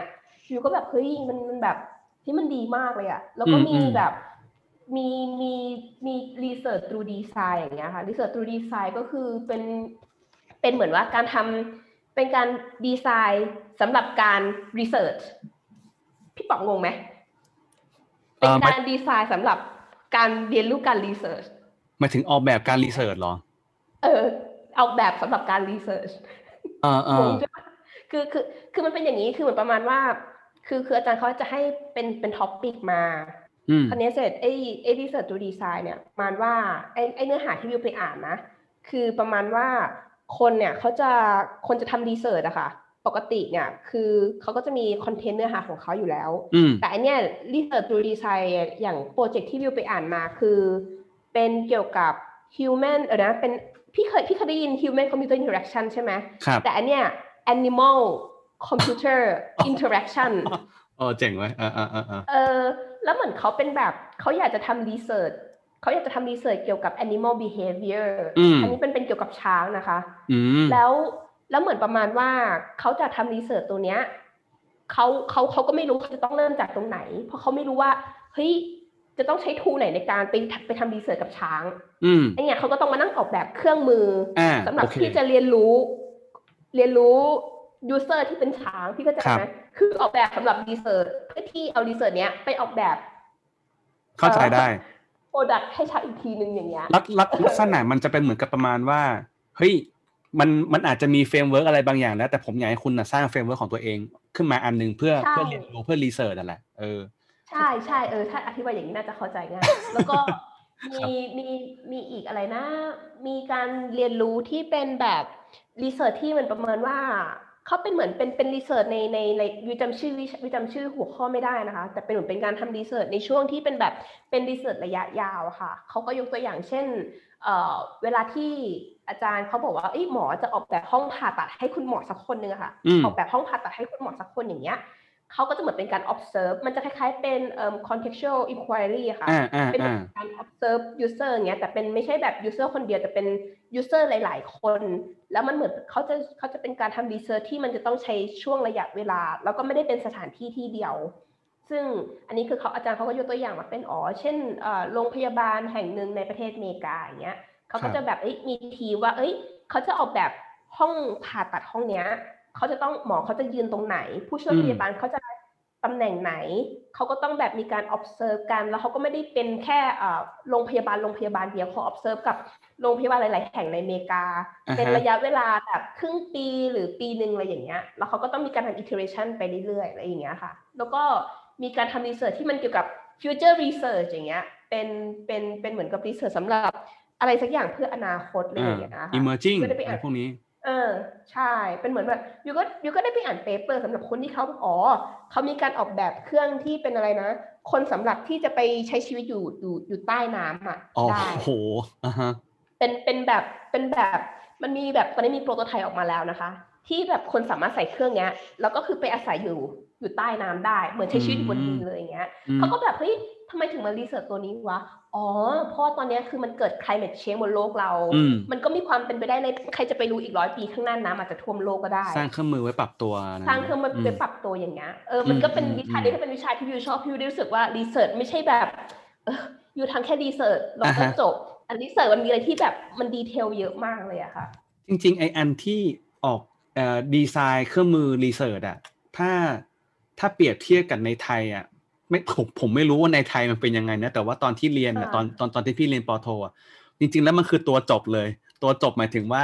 อยู่ก็แบบเฮ้ยมันมันแบบที่มันดีมากเลยอะแล้วก็อืมมีอืมแบบมีมีมี research through design อย่างเงี้ยค่ะ research through design ก็คือเป็นเป็นเหมือนว่าการทำเป็นการดีไซน์สำหรับการ research พี่ป๋องงงไหมเป็นเอ่อการดีไซน์สำหรับการเรียนรู้การ research หมายถึงออกแบบการรีเสิร์ชเหรอ เออเอาแบบสำหรับการ research เออเององใช่ไหมคือคือคือมันเป็นอย่างนี้คือเหมือนประมาณว่า คือคืออาจารย์เขาจะให้เป็นเป็น topic มาอืมคราวนี้เสร็จไอ้ไอ้ research to design เนี่ยประมาณว่าไอ้ไอ้เนื้อหาที่วิวไปอ่านนะ คือประมาณว่าคนเนี่ยเขาจะคนจะทำ research อะค่ะ ปกติเนี่ย คือเขาก็จะมีคอนเทนต์เนื้อหาของเขาอยู่แล้วอืมแต่อันเนี้ย research to design อย่างโปรเจกต์ที่วิวไปอ่านมาคือ เป็นเกี่ยวกับ human เออนะเป็น พี่เคยพี่เคยได้ยิน human computer interaction ใช่ไหมครับแต่อันเนี้ย animal computer interaction เออเจ๋งไว้ยเออเออเออเออเออแล้วเหมือนเขาเป็นแบบเขาอยากจะทำ research เขาอยากจะทำ research เกี่ยวกับ animal behavior อืมนนี้เป็นเป็นเกี่ยวกับช้างนะคะอืมแล้วแล้วเหมือนประมาณว่าเขาจะทำรีเสิร์ชตัวเนี้ยเขาเขาเขาก็ไม่รู้เขาจะต้องเริ่มจากตรงไหน เพราะเขาไม่รู้ว่าเฮ้ย จะต้องใช้ทูไหนในการไปไปทำรีเสิร์ชกับช้างอืมไอ้เนี่ยเขาก็ต้องมานั่งออกแบบเครื่องมืออ่าสำหรับโอเคที่จะเรียนรู้ เรียนรู้ user ที่เป็นช้างพี่ก็จะครับไหมคือออกแบบสำหรับ research เพื่อที่เอา research เนี้ยไปออกแบบ เข้าใจได้ product ให้ช้างอีกทีนึงอย่างเงี้ยลักลักลักษณะมันจะเป็นเหมือนกับประมาณว่าเฮ้ยมันมันอาจจะมี framework อะไรบางอย่างแล้วแต่ผมอยากให้คุณนะสร้าง framework ของตัวเองขึ้นมาอันหนึ่งเพื่อใช่เพื่อเรียนรู้เพื่อ research นั่นแหละเออ ใช่ใช่เออถ้าอธิบายอย่างนี้น่าจะเข้าใจง่ายแล้วก็มีมีมีอีกอะไรนะ มีการเรียนรู้ที่เป็นแบบ research ที่เหมือนประเมินว่าเขาเป็นเหมือนเป็นเป็น research ในในในวิวจำชื่อวิวิวจำชื่อหัวข้อไม่ได้นะคะ แต่เป็นเหมือนเป็นการทำ research ในช่วงที่เป็นแบบเป็น research ระยะยาวอะค่ะเขาก็ยกตัวอย่างเช่นเอ่อเวลาที่อาจารย์เขาบอกว่าเอ้ยหมอจะออกแบบห้องผ่าตัดให้คุณหมอสักคนหนึ่งอะค่ะอืมออกแบบห้องผ่าตัดให้คุณหมอสักคนอย่างเงี้ย เขาก็จะเหมือนเป็นการ observe มันจะคล้ายๆเป็นเอ่อ contextual inquiry อะค่ะอ่าอ่าเป็นอ่าการ observe user อย่างเงี้ย แต่เป็นไม่ใช่แบบ user คนเดียว แต่เป็น user หลาย ๆ คน แล้วมันเหมือนเขาจะเขาจะเป็นการทำ research ที่มันจะต้องใช้ช่วงระยะเวลา แล้วก็ไม่ได้เป็นสถานที่ที่เดียว ซึ่งอันนี้คือเขาอาจารย์เขาก็ยกตัวอย่างมาเป็นอ๋อ เช่นเอ่อโรงพยาบาลแห่งหนึ่งในประเทศอเมริกาอย่างเงี้ยเขาก็จะแบบเอ้ยมีทีมว่า เอ้ยเขาจะออกแบบห้องผ่าตัดห้องเนี้ย เขาจะต้องหมอเขาจะยืนตรงไหน ผู้ช่วยอืมพยาบาลเขาจะตำแหน่งไหน เขาก็ต้องแบบมีการ observe กันแล้วเขาก็ไม่ได้เป็นแค่เอ่อโรงพยาบาลโรงพยาบาลเดียวเขา observe กับโรงพยาบาลหลาย ๆ แห่งในอเมริกาอ่าฮะเป็นระยะเวลาแบบครึ่งปีหรือปีหนึ่งอะไรอย่างเงี้ยแล้วเขาก็ต้องมีการทำ iteration ไปเรื่อย ๆ อะไรอย่างเงี้ยค่ะ แล้วก็มีการทำ research ที่มันเกี่ยวกับ future research อย่างเงี้ยเป็นเป็นเป็นเหมือนกับ research สำหรับอะไรสักอย่างเพื่ออนาคตอะไรอย่างเงี้ยนะคะ emerging ก็ได้ไปอะไรอ่านพวกนี้ เออใช่เป็นเหมือนแบบยูก็ยูก็ได้ไปอ่านเปเปอร์สำหรับคนที่เขาอ๋อเขามีการออกแบบเครื่องที่เป็นอะไรนะ คนสำหรับที่จะไปใช้ชีวิตอยู่อยู่อยู่ใต้น้ำอะอ๋อได้โหอ่าฮะเป็นเป็นแบบเป็นแบบมันมีแบบตอนนี้มีโปรโตไทป์ออกมาแล้วนะคะ ที่แบบคนสามารถใส่เครื่องเนี้ย แล้วก็คือไปอาศัยอยู่อยู่ใต้น้ำได้ เหมือนใช้ชีวิตอยู่บนดินเลยอย่างเงี้ยอืมเขาก็แบบเฮ้ยทำไมถึงมา research ตัวนี้วะ อ๋อ เพราะว่าตอนเนี้ยคือมันเกิด climate change บนโลกเราอืมมันก็มีความเป็นไปได้ในใครจะไปรู้อีกร้อยปีข้างหน้าน้ำอาจจะท่วมโลกก็ได้ สร้างเครื่องมือไว้ปรับตัวนะสร้างเครื่องมือมไปปรับตัวอย่างเงี้ย เออ มันก็เป็นอืมวิชาอืมนี้ก็เป็นวิชาที่วิวชอบพี่วิวได้รู้สึกว่า research ไม่ใช่แบบเอออยู่ทำแค่ research แล้วก็อ่าฮะจบ อัน research มันมีอะไรที่แบบมัน detail เยอะมากเลยอะค่ะ จริงๆไออันที่ออกเอ่อดีไซน์เครื่องมือ research อะถ้าถ้าเปรียบเทียบกันในไทยอะ ไม่ผมผมไม่รู้ว่าในไทยมันเป็นยังไงนะแต่ว่าตอนที่เรียนอะอ่าตอนตอนตอนที่พี่เรียนปอโทอะจริง ๆ แล้วมันคือตัวจบเลย ตัวจบหมายถึงว่า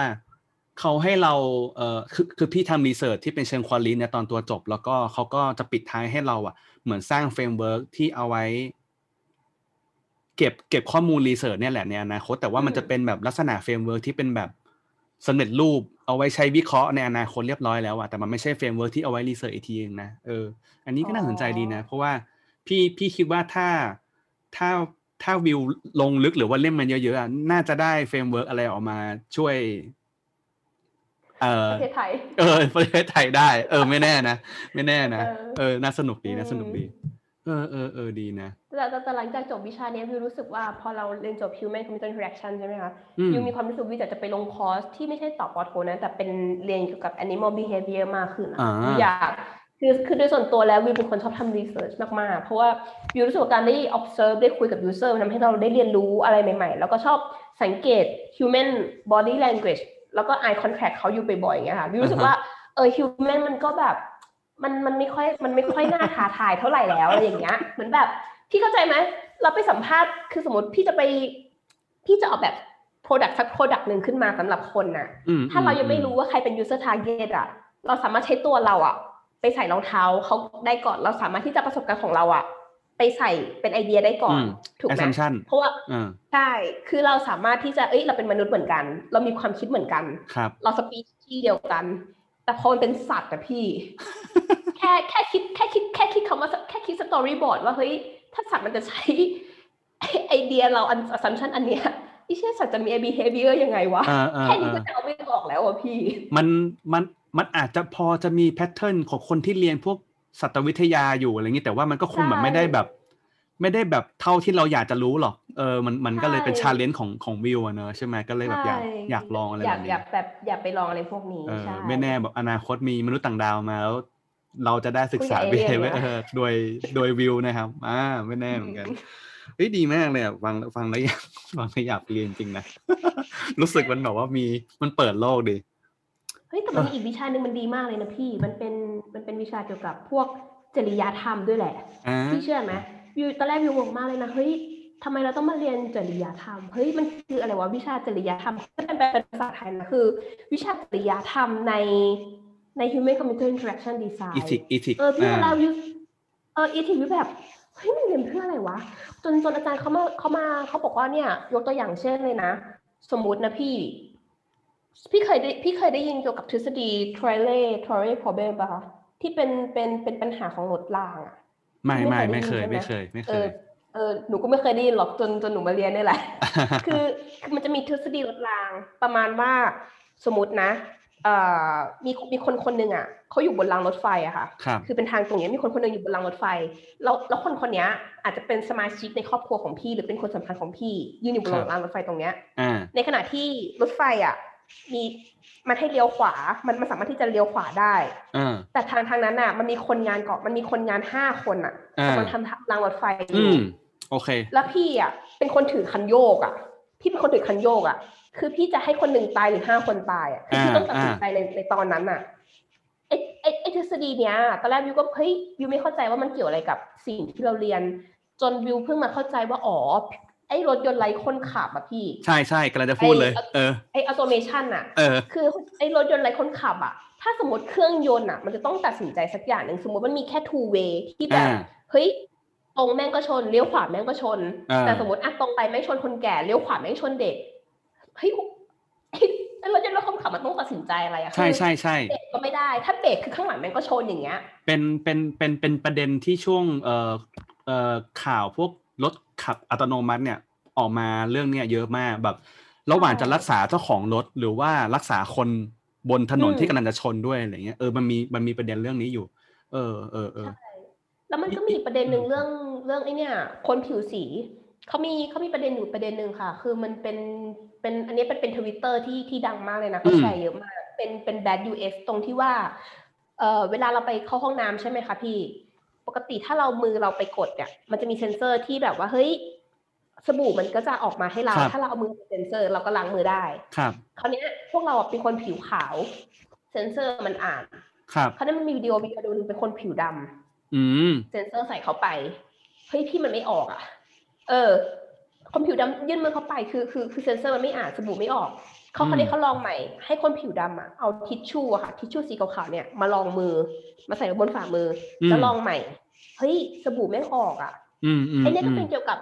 เขาให้เราเอ่อคือคือพี่ทำ research ที่เป็นเชิง quali เนี่ยตอนตัวจบ แล้วก็เขาก็จะปิดท้ายให้เราอะเหมือนสร้าง framework ที่เอาไว้ เก็บเก็บข้อมูล research เนี่ยแหละในอนาคตแต่ว่ามันอืมจะเป็นแบบลักษณะ framework ที่เป็นแบบสำเร็จรูปเอาไว้ใช้วิเคราะห์ในอนาคตเรียบร้อยแล้วอะแต่มันไม่ใช่ framework ที่เอาไว้ research อีกทีเองนะเอออันนี้ก็น่าสนใจดีนะ เพราะว่า พี่พี่คิดว่าถ้าถ้าถ้าวิวลงลึกหรือว่าเล่มมันเยอะๆอะน่าจะได้ framework อะไรออกมาช่วย เออประเทศไทย เออประเทศไทยได้ เออ ไม่แน่นะไม่แน่นะเออเออน่าสนุกดีอืมน่าสนุกดี เออเออเออดีนะแต่แต่แต่หลังจากจบวิชาเนี้ยวิวรู้สึกว่าพอเราเรียนจบ Human Computer Interaction ใช่ไหมคะอืมวิวมีความรู้สึกวิวอยากจะไปลงคอร์สที่ไม่ใช่ต่อปอโทนะแต่เป็นเรียนเกี่ยวกับ Animal Behavior มากขึ้นอะอ่าวิวอยาก คือคือโดยส่วนตัวแล้ววิวเป็นคนชอบทำ research มากๆ เพราะว่าวิวรู้สึกว่าการได้ observe ได้คุยกับ user มันทำให้เราได้เรียนรู้อะไรใหม่ๆ แล้วก็ชอบสังเกต human body language แล้วก็ eye contact เขาอยู่บ่อยๆอย่างเงี้ยค่ะวิวรู้สึกว่าเออ human มันก็แบบมันมันไม่ค่อยมันไม่ค่อยน่าท้าทายเท่าไหร่แล้วอะไรอย่างเงี้ยเหมือนแบบพี่เข้าใจไหมเราไปสัมภาษณ์คือสมมติพี่จะไปพี่จะออกแบบ product สัก product หนึ่งขึ้นมาสำหรับคนน่ะอืมถ้าเรายังไม่อืรู้ว่าใครเป็น user target อะ เราสามารถใช้ตัวเราอะ ไปใส่รองเท้าเขาได้ก่อนเราสามารถที่จะประสบการณ์ของเราอะไปใส่เป็นไอเดียได้ก่อนอืมถูกไหม assumption เพราะว่าอ่าใช่คือเราสามารถที่จะเอ้ยเราเป็นมนุษย์เหมือนกัน เรามีความคิดเหมือนกันครับเราสปีชีส์เดียวกัน แต่พอมันเป็นสัตว์อะพี่ แค่แค่คิดแค่คิดแค่คิดคำว่าแค่คิด storyboard ว่าเฮ้ยถ้าสัตว์มันจะใช้ไอเดียเราอัน assumption อันเนี้ยไอ้เชี่ยสัตว์จะมี behavior ยังไงวะอ่าอ่าแค่นี้อ่าก็จะเอาไม่ออกแล้วอะพี่ มันมัน มันอาจจะพอจะมี pattern ของคนที่เรียนพวกสัตววิทยาอยู่อะไรอย่างนี้แต่ว่ามันก็คงแบบใช่ไม่ได้แบบ ไม่ได้แบบเท่าที่เราอยากจะรู้หรอกเออมันมันก็เลยเป็นใช่ challenge ของของวิวอะเนอะใช่ไหมก็เลยแบบอยากใช่อยากลองอะไรอแบยากบอนี้ยากแบบอยากไปลองอะไรพวกนี้เออใช่ไม่แน่แบบอนาคตมีมนุษย์ต่างดาวมาแล้วเราจะได้ศึกษาคุยกับ behavior เอเลี่ยนเหรอเออโดยโดยวิวนะครับอ่าไม่แน่เหมือนกันเฮ้ยดีมากเลยอะฟังฟังแล้วอยากฟังแล้วอยากเรียนจริงนะรู้สึกมันแบบว่ามีมันเปิดโลกดี เฮ้ยแต่มันมีอีกวิชาหนึ่งมันดีมากเลยนะพี่ มันเป็นมันเป็นวิชาเกี่ยวกับพวกจริยธรรมด้วยแหละอ่าพี่เชื่อไหมวิวตอนแรกวิวงงมากเลยนะเฮ้ยทำไมเราต้องมาเรียนจริยธรรมเฮ้ยมันคืออะไรวะวิชาจริยธรรมก็เป็นแปลเป็นภาษาไทยนะคือ วิชาจริยธรรมในใน human computer interaction design อีทิกอีทิกเออพี่เวลาวิวเอออีทีวิวแบบเฮ้ยมันเรียนเพื่ออะไรวะ จนจนอาจารย์เขามาเขามาเขาบอกว่าเนี่ย ยกตัวอย่างเช่นเลยนะ สมมุตินะพี่ พี่เคยได้พี่เคยได้ยินเกี่ยวกับทฤษฎี Trolley Trolley problem ป่ะคะที่เป็นเป็นเป็นปัญหาของรถรางอะไม่ไม่ไม่ไม่เคเคยยได้ยินไม่เคยไม่เอเคอยเออหนูก็ไม่เคยได้ยินหรอกจนจนหนูมาเรียนนี่แหละคือคือมันจะมีทฤษฎีรถราง ประมาณว่าสมมตินะเอ่อมีมีคนคนหนึ่งอะเขาอยู่บนรางรถไฟอะค่ะครับคือเป็นทางตรงเนี้ยมีคนคนหนึ่งอยู่บนรางรถไฟ แล้วแล้วคนคนเนี้ยอาจจะเป็นสมาชิกในครอบครัวของพี่ หรือเป็นคนสำคัญของพี่ยืนอยู่บนครับรางรถไฟตรงเนี้ยอ่าในขณะที่รถไฟอะ มีมันให้เลี้ยวขวา มันมันสามารถที่จะเลี้ยวขวาได้อ่าแต่ทางทางนั้นอะ มันมีคนงานเกาะมันมีคนงานห้าคนอะอ่ากำลังทำรางรถไฟออืยู่มโอเค แล้วพี่อะ เป็นคนถือคันโยกอะ พี่เป็นคนถือคันโยกอะ คือพี่จะให้คนหนึ่งตายหรือห้าคนตายอะคือพี่อ่าต้องตัดสินใจในในตอนนั้นอะไอ้ไอ้ไอ้ทฤษฎีเนี้ย ตอนแรกวิวก็เฮ้ยวิวไม่เข้าใจว่ามันเกี่ยวอะไรกับสิ่งที่เราเรียน จนวิวเพิ่งมาเข้าใจว่าอ๋อ ไอ้รถยนต์ไร้คนขับอะพี่ ใช่ใช่กำลังจะพูดเลยไอ้เออไอ้ออโตเมชันอะเออคือไอ้รถยนต์ไร้คนขับอะถ้าสมมติเครื่องยนต์อะมันจะต้องตัดสินใจสักอย่างหนึ่งสมมติมันมีแค่ two way ที่แบบอ่าเฮ้ยตรงแม่งก็ชนเลี้ยวขวาแม่งก็ชนอ่าแต่สมมติอะตรงไปแม่งชนคนแก่เลี้ยวขวาแม่งชนเด็กเฮ้ยไอ้ไอ้รถยนต์ไร้คนขับมันต้องตัดสินใจอะไรอะใช่ใช่ใช่เบรกก็ไม่ได้ถ้าเบรกคือข้างหลังแม่งก็ชนอย่างเงี้ย เป็นเป็นเป็นเป็นประเด็นที่ช่วงเอ่อเอ่อข่าวพวกรถ ขับอัตโนมัติเนี่ยออกมาเรื่องเนี้ยเยอะมากแบบ ระหว่างจะรักษาเจ้าของรถหรือว่ารักษาคนบนถนนอืมที่กำลังจะชนด้วยอะไรเงี้ยเออมันมีมันมีประเด็นเรื่องนี้อยู่ เออเออเออแล้วมันก็มีประเด็นหนึ่งเรื่องเรื่องไอ้เนี่ย คนผิวสีเขามีเขามีประเด็นอยู่ประเด็นหนึ่งค่ะ คือมันเป็นเป็นอันนี้เป็นเป็นทวิตเตอร์ที่ที่ดังมากเลยนะเขาอืมแชร์เยอะมาก เป็นเป็น bad UX ตรงที่ว่าเอ่อเวลาเราไปเข้าห้องน้ำใช่ไหมคะพี่ ปกติถ้าเรามือเราไปกดเนี่ย มันจะมีเซ็นเซอร์ที่แบบว่าเฮ้ยสบู่มันก็จะออกมาให้เรา ถ้าเราเอามือไปเซ็นเซอร์เราก็ล้างมือได้ครับคราวเนี้ยพวกเราอะเป็นคนผิวขาว เซนเซอร์มันอ่านครับเขาได้มันมีวิดีโอวิดีโอหนึงเป็นคนผิวดำอืมเซนเซอร์ใส่เข้าไปเฮ้ยพี่มันไม่ออกอะ เออคนผิวดำยื่นมือเข้าไปคือคือคือเซนเซอร์มันไม่อ่านสบู่ไม่ออกเขาอืมเขาได้เขาลองใหม่ ให้คนผิวดำอะเอาทิชชู่อะค่ะทิชชู่สีขาวๆเนี่ยมาลองมือ มาใส่ไว้บนฝ่ามืออแล้วลองใหม่ เฮ้ยสบู่ไม่ออกอะอืมอืมไอ้เนี่ยก็อืมเป็นเกี่ยวกับ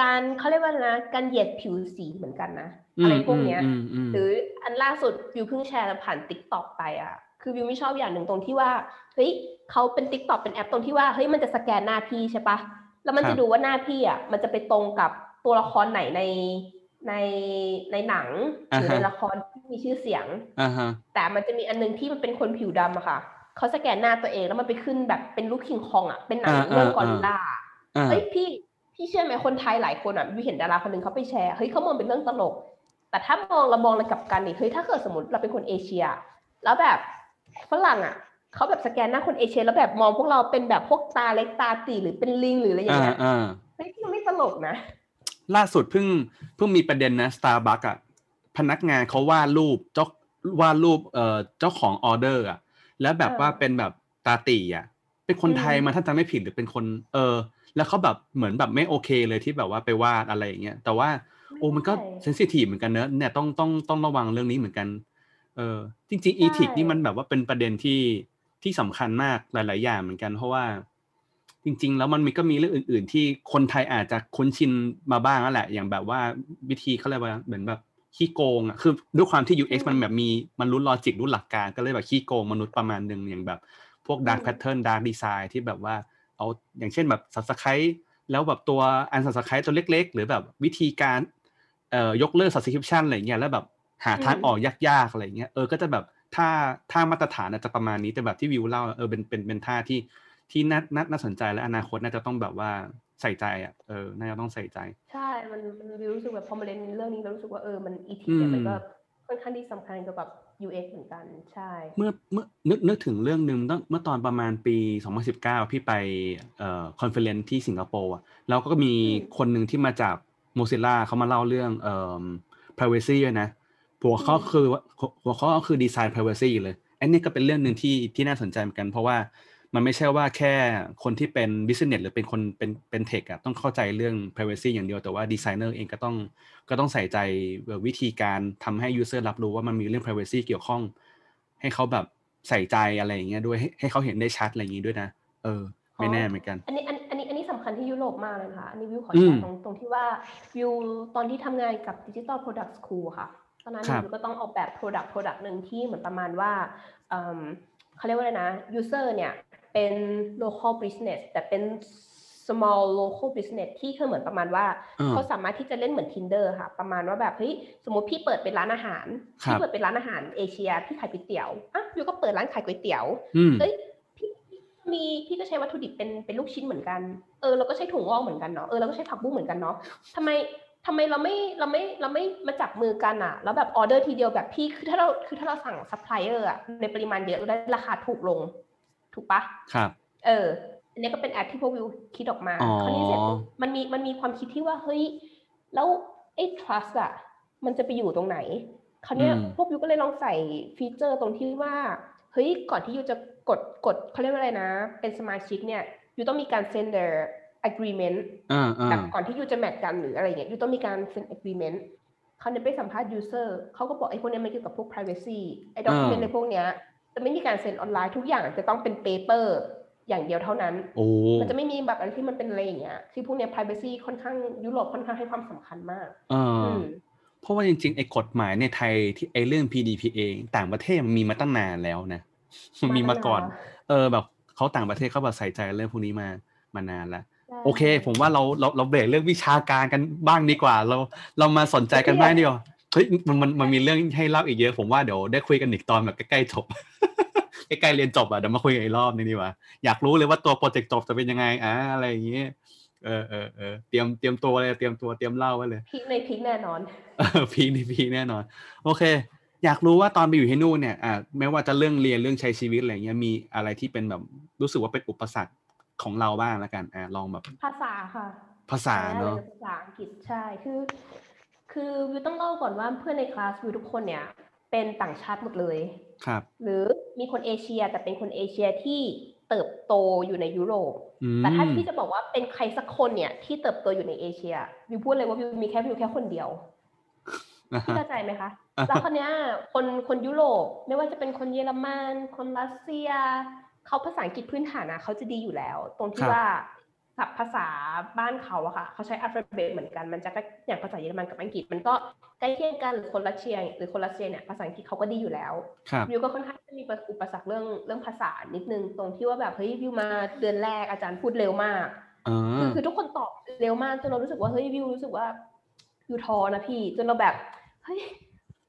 การเขาเรียกว่าอะไรนะการเหยียดผิวสีเหมือนกันนะอะไรพวกเนี้ยอืมอืมหรืออันล่าสุดวิวเพิ่งแชร์ผ่าน TikTok ไปอะคือวิวไม่ชอบอย่างหนึ่งตรงที่ว่าเฮ้ยเขาเป็น TikTok เป็นแอปตรงที่ว่าเฮ้ยมันจะสแกนหน้าพี่ใช่ปะแล้วมันจะดูว่าหน้าพี่อะมันจะไปตรงกับตัวละครไหนในในในหนังหรือในละครที่มีชื่อเสียงอ่าฮะแต่มันจะมีอันนึงที่มันเป็นคนผิวดำอะค่ะ เขาสแกนหน้าตัวเองแล้วมันไปขึ้นแบบเป็นรูปคิงคองอะเป็นหนังอ่าเรื่องอ่ากอริลลาอ่าเฮ้ยพี่พี่เชื่อไหมคนไทยหลายคนอะวิวเห็นดาราคนหนึ่งเขาไปแชร์เฮ้ยเขามองเป็นเรื่องตลก แต่ถ้ามองเรามองในกลับกันนี่เฮ้ยถ้าเกิดสมมติเราเป็นคนเอเชีย แล้วแบบฝรั่งอะเขาแบบสแกนหน้าคนเอเชีย แล้วแบบมองพวกเราเป็นแบบพวกตาเล็กตาตีหรือเป็นลิงหรืออะไรอย่างอ่าเงี้ยอ่าเฮ้ยมันไม่ตลกนะ ล่าสุดเพิ่งเพิ่งมีประเด็นนะ Starbucks อะพนักงานเขาวาดรูปเจ้าวาดรูปเอ่อเจ้าของออเดอร์อะ แล้วแบบเออว่าเป็นแบบตาตีอะ เป็นคนไทยอืมมาถ้าจำไม่ผิดหรือเป็นคน เออ แล้วเขาแบบเหมือนแบบไม่โอเคเลยที่แบบว่าไปวาดอะไรอย่างเงี้ยแต่ว่าโอ้มันก็เซนซิทีฟเหมือนกันเนอะเนี่ยต้องต้องต้องระวังเรื่องนี้เหมือนกัน เออ จริง ๆ อีทิกนี่มันแบบว่าเป็นประเด็นที่ที่สำคัญมากหลาย ๆ อย่างเหมือนกัน เพราะว่า จริง ๆ แล้วมันมีก็มีเรื่องอื่น ๆ ที่คนไทยอาจจะคุ้นชินมาบ้างแล้วแหละ อย่างแบบว่าวิธีเขาเรียกว่าเหมือนแบบ ขี้โกงอะคือด้วยความที่ UX มันแบบมีมันรู้ลอจิกรู้หลักการก็เลยแบบขี้โกงมนุษย์ประมาณหนึ่งอย่างแบบ พวก dark pattern dark design ที่แบบว่าเอาอย่างเช่นแบบ subscribe แล้วแบบตัวอัน subscribe ตัวเล็ก ๆ หรือแบบวิธีการเอ่อยกเลิก subscription อะไรเงี้ยแล้วแบบหาทางออกยากๆอะไรเงี้ยเออก็จะแบบถ้าถ้ามาตรฐานอาจจะประมาณนี้แต่แบบที่วิวเล่าเออเป็นเป็นเป็นท่าที่ที่น่าน่าน่าสนใจและอนาคตน่าจะต้องแบบว่า ใส่ใจอะเออน่าจะต้องใส่ใจ ใช่ มันมันวิวรู้สึกแบบพอมาเรียนเรื่องนี้เรารู้สึกว่าเออมัน ethic อืมเนี่ยมันก็ค่อนข้างที่สำคัญเกี่ยวกับ UX เหมือนกันใช่ เมื่อเมื่อนึกนึกถึงเรื่องหนึ่งตั้งเมื่อตอนประมาณปี 2019 พี่ไปเอ่อ conference ที่สิงคโปร์อะแล้วก็มีอืมคนหนึ่งที่มาจาก Mozilla เขามาเล่าเรื่องเอ่อ privacy ด้วยนะหัวข้ออืมคือว่าหัวข้อก็คือ design privacy เลยอันนี้ก็เป็นเรื่องหนึ่งที่ที่น่าสนใจเหมือนกัน เพราะว่า มันไม่ใช่ว่าแค่คนที่เป็น business หรือเป็นคนเป็นเป็นเทคอะต้องเข้าใจเรื่อง privacy อย่างเดียวแต่ว่าดีไซเนอร์เองก็ต้องก็ต้องใส่ใจวิธีการทำให้ user รับรู้ว่ามันมีเรื่อง privacy เกี่ยวข้อง ให้เขาแบบใส่ใจอะไรอย่างเงี้ยด้วยให้ให้เขาเห็นได้ชัดอะไรอย่างงี้ด้วยนะ เออ ไม่แน่เหมือนกัน อันนี้อันอันนี้อันนี้สำคัญที่ยุโรปมากเลยนะคะอันนี้วิวขออืแชมร์ตรงตรงที่ว่าวิวตอนที่ทำงานกับ Digital Product School ค่ะตอนนั้นครับวิวก็ต้องออกแบบ Product Product หนึ่งที่เหมือนประมาณว่าเอิ่มเขาเรียกว่าอะไรนะ User เนี่ย เป็น local business แต่เป็น small local business ที่คือเหมือนประมาณว่าอ่า เขาสามารถที่จะเล่นเหมือน Tinder ค่ะ ประมาณว่าแบบเฮ้ยสมมติพี่เปิดเป็นร้านอาหารครับพี่เปิดเป็นร้านอาหารเอเชียพี่ขายก๋วยเตี๋ยวอะวิวก็เปิดร้านขายก๋วยเตี๋ยวอืมเฮ้ยพี่มีพี่ก็ใช้วัตถุดิบเป็นเป็นลูกชิ้นเหมือนกันเออเราก็ใช้ถั่วงอกเหมือนกันเนาะเออเราก็ใช้ผักบุ้งเหมือนกันเนาะทำไมทำไมเราไม่เราไม่เราไม่มาจับมือกันอะแล้วแบบออเดอร์ทีเดียวแบบพี่คือถ้าเราคือถ้าเราสั่งซัพพลายเออร์อะในปริมาณเยอะเราได้ราคาถูกลง ถูกปะครับ เอออันนี้ก็เป็นแอปที่พวกวิวคิดออกมาอ๋อคราวนี้เสร็จปุ๊บมันมีมันมีความคิดที่ว่าเฮ้ยแล้วไอ้ trust อะมันจะไปอยู่ตรงไหนคราวเนี้ยอืมพวกวิวก็เลยลองใส่ feature ตรงที่ว่าเฮ้ยก่อนที่ you จะกดกดเขาเรียกว่าอะไรนะ เป็นสมาชิกเนี่ย you ต้องมีการเซ็น their agreement อ่าอ่าแบบก่อนที่ you จะ match กันหรืออะไรเงี้ย you ต้องมีการเซ็น agreement เขาเนี่ยไปสัมภาษณ์ user เขาก็บอกไอ้พวกเนี้ยมันเกี่ยวกับพวก privacy ไอ้ document อ่าในพวกเนี้ย จะไม่มีการเซ็นออนไลน์ทุกอย่างจะต้องเป็น paper อย่างเดียวเท่านั้นโอ้มันจะไม่มีแบบอะไรที่มันเป็นอะไรอย่างเงี้ย คือพวกเนี้ย privacy ค่อนข้างยุโรปค่อนข้างให้ความสำคัญมากเอออือมเพราะว่าจริงๆไอ้กฎหมายในไทยที่ไอ้เรื่อง PDPA ต่างประเทศมันมีมาตั้งนานแล้วนะ มันมีมาก่อน เออแบบเขาต่างประเทศเขาแบบใส่ใจเรื่องพวกนี้มามานานแล้ว โอเค ผมว่าเราเราเราเบรกเรื่องวิชาการกันบ้างดีกว่า เราเรามาสนใจกันบ้างดีกว่า เฮ้ยมันมันมันมีเรื่องให้เล่าอีกเยอะ ผมว่าเดี๋ยวได้คุยกันอีกตอนแบบใกล้ๆจบใกล้ๆเรียนจบอะเดี๋ยวมาคุยกันอีกรอบนึงดีกว่าอยากรู้เลยว่าตัวโปรเจกต์จบจะเป็นยังไงอ่าอะไรอย่างเงี้ยเออเออเออเตรียมเตรียมตัวเลยเตรียมตัวเตรียมเล่าไว้เลย peak ใน peak แน่นอนเออ peak นี่ peak แน่นอน โอเค อยากรู้ว่าตอนไปอยู่ที่นู่นเนี่ยอ่าไม่ว่าจะเรื่องเรียนเรื่องใช้ชีวิตอะไรเงี้ยมีอะไรที่เป็นแบบรู้สึกว่าเป็นอุปสรรคของเราบ้างแล้วกันอ่าลองแบบ ภาษาค่ะ ภาษาเนาะใช่ภาษาอังกฤษใช่คือ คือวิวต้องเล่าก่อนว่าเพื่อนในคลาสวิวทุกคนเนี่ย เป็นต่างชาติหมดเลยครับ หรือมีคนเอเชียแต่เป็นคนเอเชียที่เติบโตอยู่ในยุโรปอืมแต่ถ้าพี่จะบอกว่าเป็นใครสักคนเนี่ย ที่เติบโตอยู่ในเอเชียวิวพูดเลยว่าวิวมีแค่วิวแค่คนเดียวอ่าพี่ฮะเข้าใจไหมคะอ่าฮะแล้วคนเนี้ยคนคนยุโรปไม่ว่าจะเป็นคนเยอรมัน คนรัสเซียเขาภาษาอังกฤษพื้นฐานนะเขาจะดีอยู่แล้ว ตรงที่ว่า ศัพท์ภาษาบ้านเขาอะค่ะ เขาใช้อัลฟาเบตเหมือนกัน มันจะใกล้อย่างภาษาเยอรมันกับอังกฤษ มันก็ใกล้เคียงกันหรือคนรัสเซียหรือคนรัสเซียเนี่ยภาษาอังกฤษเขาก็ดีอยู่แล้วครับวิวก็ค่อนข้างจะมีอุปสรรคเรื่องเรื่องภาษานิดนึงตรงที่ว่าแบบเฮ้ยวิวมาเดือนแรกอาจารย์พูดเร็วมากอ่คือาคือทุกคนตอบเร็วมากจนเรารู้สึกว่าเฮ้ยวิวรู้สึกว่าวิวท้อนะพี่ จนเราแบบเฮ้ย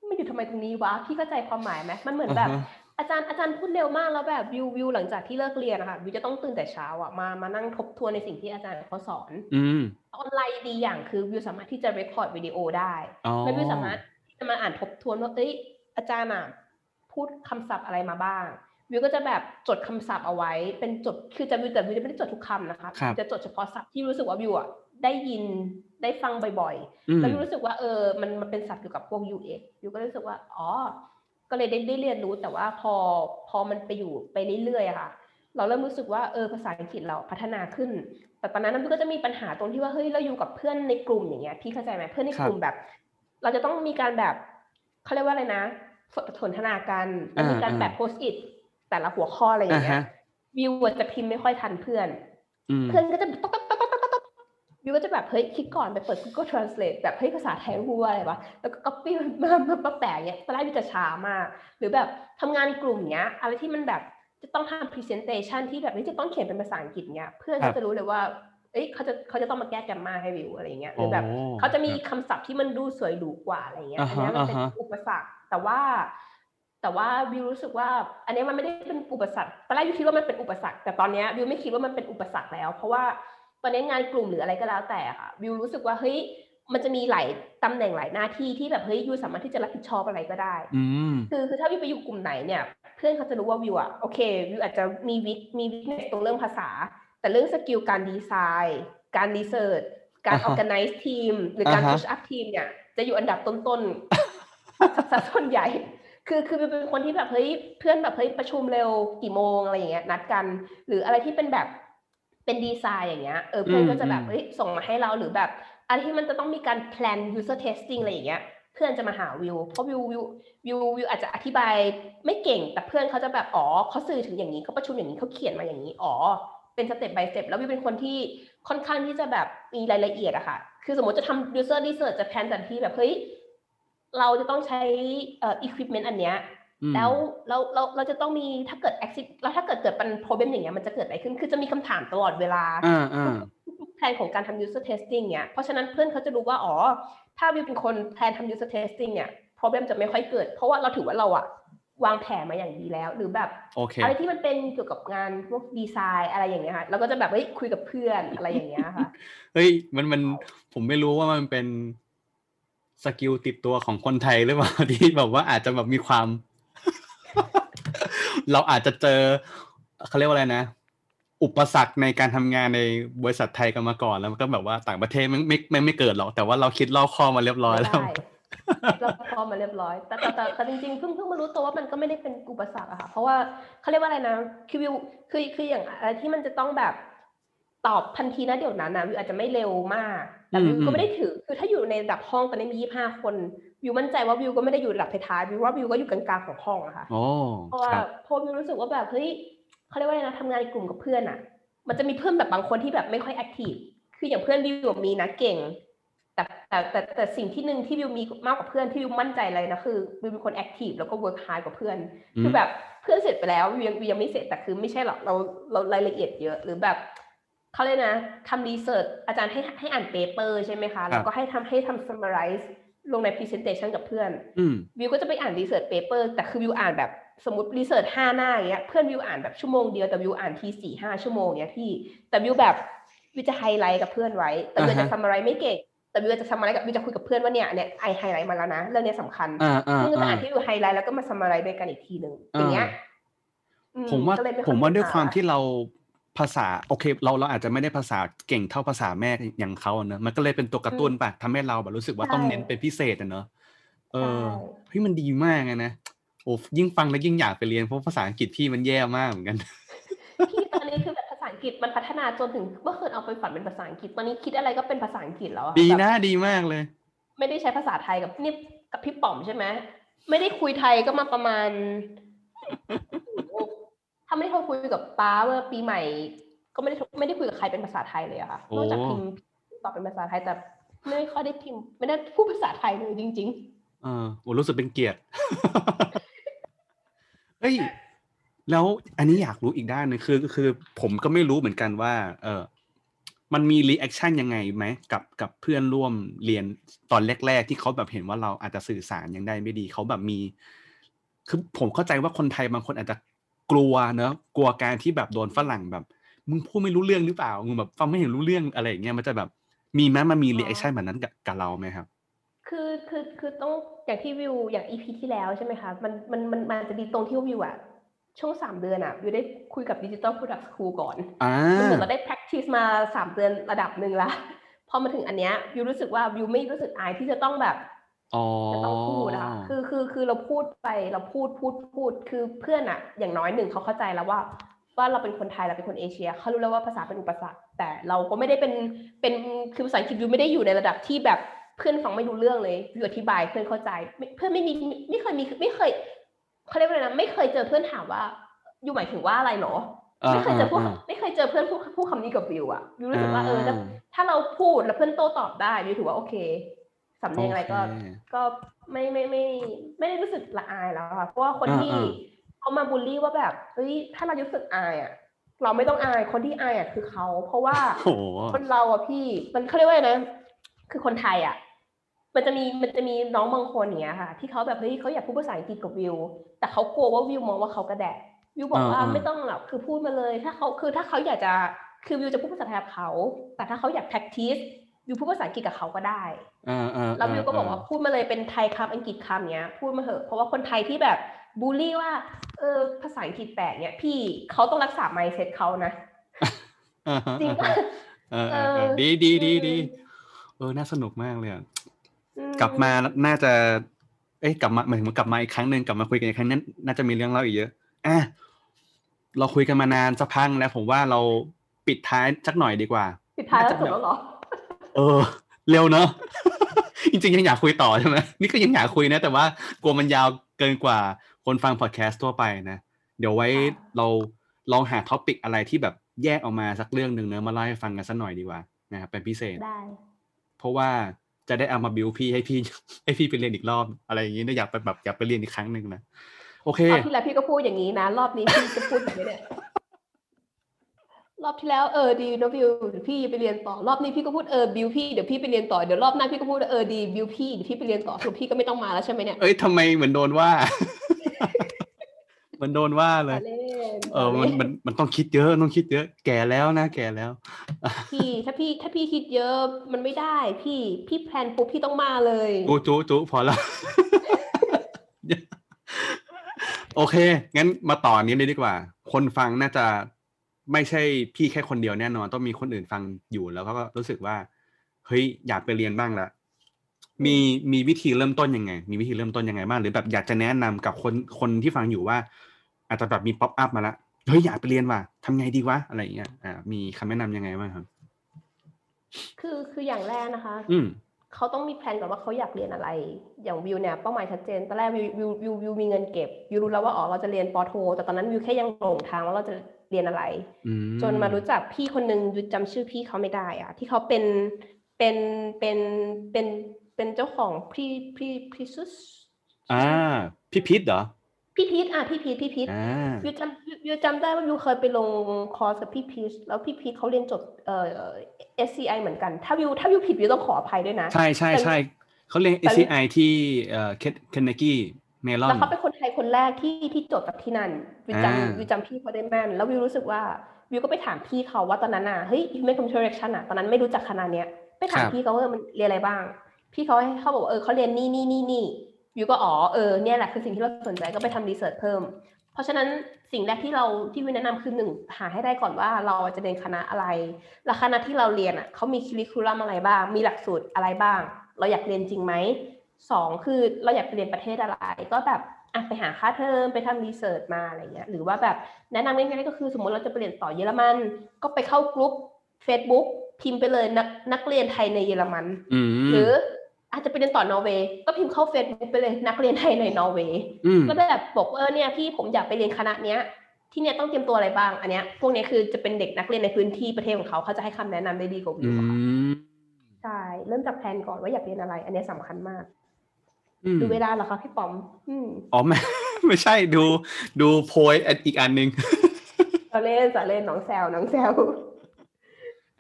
มันอยู่ทำไมตรงนี้วะพี่เข้าใจความหมายไหมมันเหมือนแบบ อ่าฮะอาจารย์อาจารย์พูดเร็วมากแล้วแบบวิววิวหลังจากที่เลิกเรียนนะคะวิวจะต้องตื่นแต่เช้าอะมามานั่งทบทวนในสิ่งที่อาจารย์เขาสอน อืมออนไลน์ดีอย่างคือวิวสามารถที่จะ record วิดีโอได้อ๋อแล้ววิวสามารถที่จะมาอ่านทบทวนว่าเอ้ยอาจารย์อะพูดคำศัพท์อะไรมาบ้างวิวก็จะแบบจดคำศัพท์เอาไว้ เป็นจดคือจะวิวแต่วิวจะไม่ได้จดทุกคำนะคะครับจะจดเฉพาะศัพท์ที่รู้สึกว่าวิวอะได้ยินได้ฟังบ่อยอืๆมแล้ววิวรู้สึกว่าเออมันมันเป็นศัพท์เกี่ยวกับพวก UX วิวก็รู้สึกว่าอ๋อ ก็เลยได้ได้เรียนรู้แต่ว่าพอพอมันไปอยู่ไปเรื่อยๆอะค่ะ เราเริ่มรู้สึกว่าเออภาษาอังกฤษเราพัฒนาขึ้น แต่ตอนนั้นมันก็จะมีปัญหาตรงที่ว่าเฮ้ยเราอยู่กับเพื่อนในกลุ่มอย่างเงี้ยพี่เข้าใจไหมเพื่อนในกลุ่มแบบ เราจะต้องมีการแบบเขาเรียกว่าอะไรนะสสนทนากันแล้วมีการอ่าแบบโพสต์อิทแต่ละหัวข้ออะไรอย่างเงี้อ่ายฮะวิวอะจะพิมพ์ไม่ค่อยทันเพื่อนอืมเพื่อนก็จะต๊อก วิวก็จะแบบเฮ้ยคิดก่อนไปเปิด Google Translate แบบเฮ้ยภาษาไทยพูดว่าอะไรวะแล้วก็ copy มามามาแปะอย่างเงี้ยตอนแรกวิวจะช้ามาก หรือแบบทำงานในกลุ่มเนี้ยอะไรที่มันแบบจะต้องทำ presentation ที่แบบนี้จะต้องเขียนเป็นภาษาอังกฤษเนี้ยเพื่อนครัก็บจะรู้เลยว่าเอ้ยเขาจะเขาจะต้องมาแก้แกรมมาให้วิวอะไรเงี้ยหรือแบบโอ้เขาจะมีครับคำศัพท์ที่มันดูสวยหรูกว่าอะไรเงี้ยอ่าอันฮะเนี้ยมันเป็นอ่าฮะอุปสรรคแต่ว่า แต่ว่าวิวรู้สึกว่า อันเนี้ยมันไม่ได้เป็นอุปสรรคตอนแรกวิวคิดว่ามันเป็นอุปสรรค แต่ตอนเนี้ยวิวไม่คิดว่ามันเป็นอุปสรรคแล้ว เพราะว่า ตอนนี้งานกลุ่มหรืออะไรก็แล้วแต่ค่ะ วิวรู้สึกว่าเฮ้ยมันจะมีหลายตำแหน่งหลายหน้าที่ที่แบบเฮ้ยวิวสามารถที่จะรับผิดชอบอะไรก็ได้อืมคือคือถ้าวิวไปอยู่กลุ่มไหนเนี่ย เพื่อนเขาจะรู้ว่าวิวอะโอเควิวอาจจะมี weak มี weakness ตรงเรื่องภาษา แต่เรื่อง skill การดีไซน์ การ research การอ่าฮะ organize ทีมหรือการอ่าฮะ push up ทีมเนี่ย จะอยู่อันดับต้นๆสัดส่วนใหญ่ คือคือวิวเป็นคนที่แบบเฮ้ยเพื่อนแบบเฮ้ยประชุมเร็วกี่โมงอะไรอย่างเงี้ยนัดกัน หรืออะไรที่เป็นแบบ เป็นดีไซน์อย่างเงี้ยเออเพื่อนก็จะแบบอืมเฮ้ยส่งมาให้เราหรือแบบอะไรที่มันจะต้องมีการ plan user testing อะไรอย่างเงี้ยเพื่อนจะมาหาวิวเพราะวิววิววิววิวอาจจะอธิบายไม่เก่ง แต่เพื่อนเขาจะแบบอ๋อเขาสื่อถึงอย่างนี้เขาประชุมอย่างนี้เขาเขียนมาอย่างนี้อ๋อเป็นสเต็ป by สเต็ปแล้ววิวเป็นคนที่ค่อนข้างที่จะแบบมีรายละเอียดอะค่ะ คือสมมติจะทำ user research จะ plan แต่ที่แบบเฮ้ยเราจะต้องใช้เอ่อ equipment อันเนี้ยอืม แล้วเราเราเราจะต้องมีถ้าเกิด accident แล้วถ้าเกิดเกิดเป็น problem อย่างเงี้ยมันจะเกิดอะไรขึ้น คือจะมีคำถามตลอดเวลาอ่าอ่าทุกๆแพลนของการทำ user testing เนี่ยเพราะฉะนั้นเพื่อนเขาจะรู้ว่าอ๋อถ้าวิวเป็นคนแพลนทำ user testing เนี่ย problem จะไม่ค่อยเกิด เพราะว่าเราถือว่าเราอะวางแผนมาอย่างดีแล้ว หรือแบบโอเคอะไรที่มันเป็นเกี่ยวกับงานพวกดีไซน์อะไรอย่างเงี้ยค่ะเราก็จะแบบเฮ้ยคุยกับเพื่อนอะไรอย่างเงี้ยค่ะเฮ้ยมันมันผมไม่รู้ว่ามันเป็นskill ติดตัวของคนไทยหรือเปล่าที่แบบว่าอาจจะแบบมีความ เราอาจจะเจอเขาเรียกว่าอะไรนะ อุปสรรคในการทำงานในบริษัทไทยกันมาก่อน แล้วมันก็แบบว่าต่างประเทศไม่ไม่ไม่ไม่เกิดหรอก แต่ว่าเราคิดรอบคอบมาเรียบร้อยแล้วได้เราพอมาเรียบร้อย แต่แต่แต่จริงๆเพิ่งเพิ่งมารู้ตัวว่ามันก็ไม่ได้เป็นอุปสรรคอะค่ะ เพราะว่าเขาเรียกว่าอะไรนะคือวิวคือคืออย่างอะไรที่มันจะต้องแบบตอบทันทีนะเดี๋ยวนั้นนะวิวอาจจะไม่เร็วมากแต่วิวก็ไม่ได้ถือ คือถ้าอยู่ในระดับห้องตอนนี้มียี่ห้าคน วิวมั่นใจว่าวิวก็ไม่ได้อยู่ระดับท้ายๆวิวว่าวิวก็อยู่กลางๆของห้องอะค่ะโอ้เพราะว่าครับเพราะวิวรู้สึกว่าแบบเฮ้ยเขาเรียกว่าอะไรนะทำงานในกลุ่มกับเพื่อนอะมันจะมีเพื่อนแบบบางคนที่แบบไม่ค่อย active คืออย่างเพื่อนวิวอะมีนะเก่ง แต่แต่แต่แต่สิ่งที่หนึ่งที่วิวมีมากกว่าเพื่อนที่วิวมั่นใจเลยนะคือวิวเป็นคน active แล้วก็ work hard กว่าเพื่อนอืมคือแบบเพื่อนเสร็จไปแล้ววิวยังวิวยังไม่เสร็จแต่คือไม่ใช่หรอกเราเรารายละเอียดเยอะหรือแบบเขาเรียกนะทำ research อาจารย์ให้ให้อ่าน paper ใช่ไหมคะ แล้วก็ให้ทำให้ทำ summarize ลงใน presentation กับเพื่อนอืมวิวก็จะไปอ่าน research paper แต่คือวิวอ่านแบบสมมติ research ห้าหน้าอย่างเงี้ยเพื่อนวิวอ่านแบบชั่วโมงเดียวแต่วิวอ่านทีสี่ห้าชั่วโมงเงี้ยพี่ แต่วิวแบบวิวจะไฮไลท์กับเพื่อนไว้ แต่วิวอ่าฮะจะทำอะไรไม่เก่งแต่วิวจะทำอะไรกับวิวจะคุยกับเพื่อนว่าเนี่ยเนี่ยไอไฮไลท์มาแล้วนะเรื่องเนี้ยสำคัญอ่าอ่าซึ่งก็จะอ่าอ่านที่วิวไฮไลท์แล้วก็มา summarize ด้วยกันอีกทีหนึ่งอย่างเงี้ยอืผมว่าก็เลยไค่อยผมว่าด้วยปัญหความที่เรา ภาษาโอเค เราเราอาจจะไม่ได้ภาษาเก่งเท่าภาษาแม่อย่างเขาอะเนอะมันก็เลยเป็นตัวกระตุ้นปะทำให้เราแบบรู้สึกว่าต้องเน้นเป็นพิเศษอะเนอะเออใช่เฮ้ยมันดีมากเลยนะโอ้ยิ่งฟังแล้วยิ่งอยากไปเรียนเพราะภาษาอังกฤษพี่มันแย่มากเหมือนกันพี่ตอนนี้คือแบบภาษาอังกฤษมันพัฒนาจนถึงเมื่อคืนเอาไปฝันเป็นภาษาอังกฤษตอนนี้คิดอะไรก็เป็นภาษาอังกฤษแล้วอะดีแบบนะดีมากเลย ไม่ได้ใช้ภาษาไทยกับนี่กับพี่ป๋อมใช่ไหมไม่ได้คุยไทยก็มาประมาณ ถ้าไม่ได้คุยกับป้าเมื่อปีใหม่ ก็ไม่ได้ไม่ได้คุยกับใครเป็นภาษาไทยเลยอะค่ะโอ้นอกจากพิมพ์ตอบเป็นภาษาไทยแต่ไม่ค่อยได้พิมพ์ไม่ได้พูดภาษาไทยเลยจริงเออโอ้รู้สึกเป็นเกียรติเฮ้ยแล้วอันนี้อยากรู้อีกด้านหนึ่งคือคือผมก็ไม่รู้เหมือนกันว่า เออมันมี reaction ยังไงไหมกับกับเพื่อนร่วมเรียนตอนแรก ๆ ที่เขาแบบเห็นว่าเราอาจจะสื่อสารยังได้ไม่ดีเขาแบบมี คือผมเข้าใจว่าคนไทยบางคนอาจจะ กลัวเนอะกลัวการที่แบบโดนฝรั่งแบบ มึงพูดไม่รู้เรื่องหรือเปล่ามึงแบบฟังไม่เห็นรู้เรื่องอะไรอย่างเงี้ยมันจะแบบมีไหมมันมี reaction แบบนั้นกับกับเราไหมครับๆคือคือคือต้องอย่างที่วิวอย่าง EP ที่แล้วใช่ไหมคะมันมันมันมันจะดีตรงที่วิวอะช่วงสามเดือนอะวิวได้คุยกับดิจิ t a ล Product School ก่อนอ่ามันเหมือนเราได้ practice มาสามเดือนระดับหนึ่งละพอมาถึงอันเนี้ยวิวรู้สึกว่าวิวไม่รู้สึกอายที่จะต้องแบบอ๋อ จะต้องพูดอะค่ะคือคือคือเราพูดไปเราพูดพูดพูด คือเพื่อนอะอย่างน้อยหนึ่งเขาเข้าใจแล้วว่า ว่าเราเป็นคนไทยเราเป็นคนเอเชียเขารู้แล้วว่าภาษาเป็นอุปสรรค แต่เราก็ไม่ได้เป็นเป็นคือภาษาอังกฤษวิวไม่ได้อยู่ในระดับที่แบบเพื่อนฟังไม่รู้เรื่องเลยวิวอธิบายเพื่อนเข้าใจไม่เพื่อนไม่มีไม่เคยมีไม่เคยเขาเรียกว่าอะไรนะไม่เคยเจอเพื่อนถามว่าอยู่หมายถึงว่าอะไรเหรอาไม่เคยเจอพูดาไม่เคยเจอเพื่อนพูดพูดคำนี้กับวิวอะวิวรู้สึกว่าอ่าเออถ้าถ้าเราพูดแล้วเพื่อนโต้ตอบได้วิวถือว่าโอเค สำเนียงอะไรก็โอเคก็ไม่ไม่ไม่ไม่ได้รู้สึกละอายแล้วค่ะเพราะว่าคนอ่าที่อ่าเขามาบูลลี่ว่าแบบเฮ้ยถ้าเรารู้สึกอายอะเราไม่ต้องอายคนที่อายอะคือเขาเพราะว่าโอ้โหคนเราอะพี่ มันเขาเรียกว่าไงนะ คือคนไทยอะมันจะมีมันจะมีน้องบางคนอย่างเงี้ยค่ะ ที่เขาแบบเฮ้ยเขาอยากพูดภาษาอังกฤษกับวิว แต่เขากลัวว่าวิวมองว่าเขากระแดะวิวบอกว่าอ่าอ่าไม่ต้องหรอกคือพูดมาเลย ถ้าเขาคือถ้าเขาอยากจะคือวิวจะพูดภาษาไทยกับเขา แต่ถ้าเขาอยาก practice วิวพูดภาษาอังกฤษกับเขาก็ได้อ่าอ่าแล้ววิวก็บอกว่าพูดมาเลยเป็นไทยคำอังกฤษคำเนี้ย พูดมาเถอะเพราะว่าคนไทยที่แบบบูลลี่ว่าเออภาษาอังกฤษแปลกเนี่ยพี่เขาต้องรักษา mindset เขานะอ่าฮะจริงอ่าปะฮะเออเออเออเออดีดีดีอืมดีเออน่าสนุกมากเลยอะอืกลับมาน่าจะ เอ้ยกลับมาหมายถึงว่ากลับมาอีกครั้งหนึ่งกลับมาคุยกันอีกครั้งนั้นน่าจะมีเรื่องเล่าอีกเยอะอะเราคุยกันมานานสักพักแล้วผมว่าเราปิดท้ายสักหน่อยดีกว่า ปิดท้ายแล้วจบแล้วเหรอ เออ เร็วเนอะจริงๆยังอยากคุยต่อใช่ไหมนี่ก็ยังอยากคุยนะ แต่ว่ากลัวมันยาวเกินกว่าคนฟังพอดแคสต์ทั่วไปนะ เดี๋ยวไว้ค่ะเราลองหาท็อปิกอะไรที่แบบแยกออกมาสักเรื่องหนึ่งเนอะมาเล่าให้ฟังกันสักหน่อยดีกว่านะครับเป็นพิเศษได้เพราะว่าจะได้เอามาบิวพี่ให้พี่ให้พี่ไปเรียนอีกรอบอะไรอย่างนี้นะอยากไปแบบอยากไปเรียนอีกครั้งหนึ่งนะโอเครอบที่แล้วพี่ก็พูดอย่างนี้นะ รอบนี้พี่จะพูดอย่างนี้เนี่ย รอบที่แล้วเออดีนะบิวเดี๋ยวพี่ไปเรียนต่อรอบนี้พี่ก็พูดเออบิวพี่เดี๋ยวพี่ไปเรียนต่อเดี๋ยวรอบหน้าพี่ก็พูดเออดีบิวพี่เดี๋ยวพี่ไปเรียนต่อสรุปพี่ก็ไม่ต้องมาแล้วใช่ไหมเนี่ยเอ้ยทำไมเหมือนโดนว่าเหมือนโดนว่าเลยล้อเล่นเออล้มันล่มันมันต้องคิดเยอะต้องคิดเยอะ แก่แล้วนะแก่แล้ว พี่ถ้าพี่ถ้าพี่คิดเยอะมันไม่ได้ พี่พี่ plan ปุ๊บพี่ต้องมาเลยจูจูจูพอแล้วโอเค งั้นมาต่ออันนี้เลยดีกว่า คนฟังน่าจะ ไม่ใช่พี่แค่คนเดียวแน่นอน ต้องมีคนอื่นฟังอยู่แล้วก็รู้สึกว่าเฮ้ยอยากไปเรียนบ้างละมีมีวิธีเริ่มต้นยังไง มีวิธีเริ่มต้นยังไงบ้างหรือแบบอยากจะแนะนำกับคนคนที่ฟังอยู่ว่า อาจจะแบบมี pop up มาละเฮ้ยอยากไปเรียนว่ะทำไงดีวะอะไรอย่างเงี้ยอ่ามีคำแนะนำยังไงบ้างครับ คือคืออย่างแรกนะคะ อืมเขาต้องมี plan ก่อนว่าเขาอยากเรียนอะไร อย่างวิวเนี่ยเป้าหมายชัดเจนตอนแรกวิววิววิววิวมีเงินเก็บวิวรู้แล้วว่าอ๋อเราจะเรียนปอโท แต่ตอนนั้นวิวแค่ยังหลงทางว่าเราจะ เรียนอะไรอืมจนมารู้จักพี่คนหนึ่งวิวจำชื่อพี่เขาไม่ได้อะที่เขาเป็นเป็นเป็นเป็นเป็นเจ้าของพี่พี่พี่ซุสอ่าพี่พิษเหรอพี่พีทอะพี่พีทพี่พีทอ่าวิวจำวิววิวจำได้ว่าวิวเคยไปลงคอร์สกับพี่พีชแล้วพี่พีชเขาเรียนจบเอ่อ SCI เหมือนกัน ถ้าวิวถ้าวิวผิดวิวต้องขออภัยด้วยนะ ใช่ใช่ใช่เขาเรียนแต่ ACI ที่เอ่อเคนเนกี้เมลอแล้วนเขาเป็นคนไทย คนแรกที่ที่จบจากที่นั่นวิวอ่าจำวิวจำพี่เขาได้แม่น แล้ววิวรู้สึกว่าวิวก็ไปถามพี่เขาว่าตอนนั้นอะเฮ้ย human computer action อะตอนนั้นไม่รู้จักคณะเนี้ยไปถามพี่เขาว่ามันเรียนอะไรบ้าง พี่เขาให้เขาบอกว่าเออเขาเรียนนี่นี่นี่นี่วิวก็อ๋อเออเนี่ยแหละคือสิ่งที่เราสนใจก็ไปทำ research เพิ่ม เพราะฉะนั้นสิ่งแรกที่เราที่วิวแนะนำคือหนึ่งหาให้ได้ก่อนว่าเราจะเรียนคณะอะไรและคณะที่เราเรียนอะเขามี curriculum อะไรบ้าง มีหลักสูตรอะไรบ้าง เราอยากเรียนจริงไหมสองคือเราอยากไปเรียนประเทศอะไร ก็แบบ อะไปหาค่าเทอมไปทำ research มาอะไรเงี้ยหรือว่าแบบแนะนำง่ายๆก็คือสมมติเราจะไปเรียนต่อเยอรมัน ก็ไปเข้ากลุ่ม Facebook พิมพ์ไปเลยนักนักเรียนไทยในเยอรมันอืมหรืออาจจะไปเรียนต่อนอร์เวย์ก็พิมพ์เข้า Facebook ไปเลยนักเรียนไทยในนอร์เวย์อืมก็แบบบอกว่าเออเนี่ยพี่ผมอยากไปเรียนคณะเนี้ย ที่เนี่ยต้องเตรียมตัวอะไรบ้าง อันเนี้ย พวกเนี้ยคือจะเป็นเด็กนักเรียนในพื้นที่ประเทศของเขาเขาจะให้คำแนะนำได้ดีกว่าวิอืวอะค่ะมใช่เริ่มจาก plan ก่อนว่าอยากเรียนอะไร อันเนี้ยสำคัญมากอืม ดูเวลาเหรอคะพี่ป๋อมอืมอ๋อไม่ไม่ใช่ดูดูโพยอีกอันหนึ่งจะเล่นจะเล่นน้องแซวน้องแซว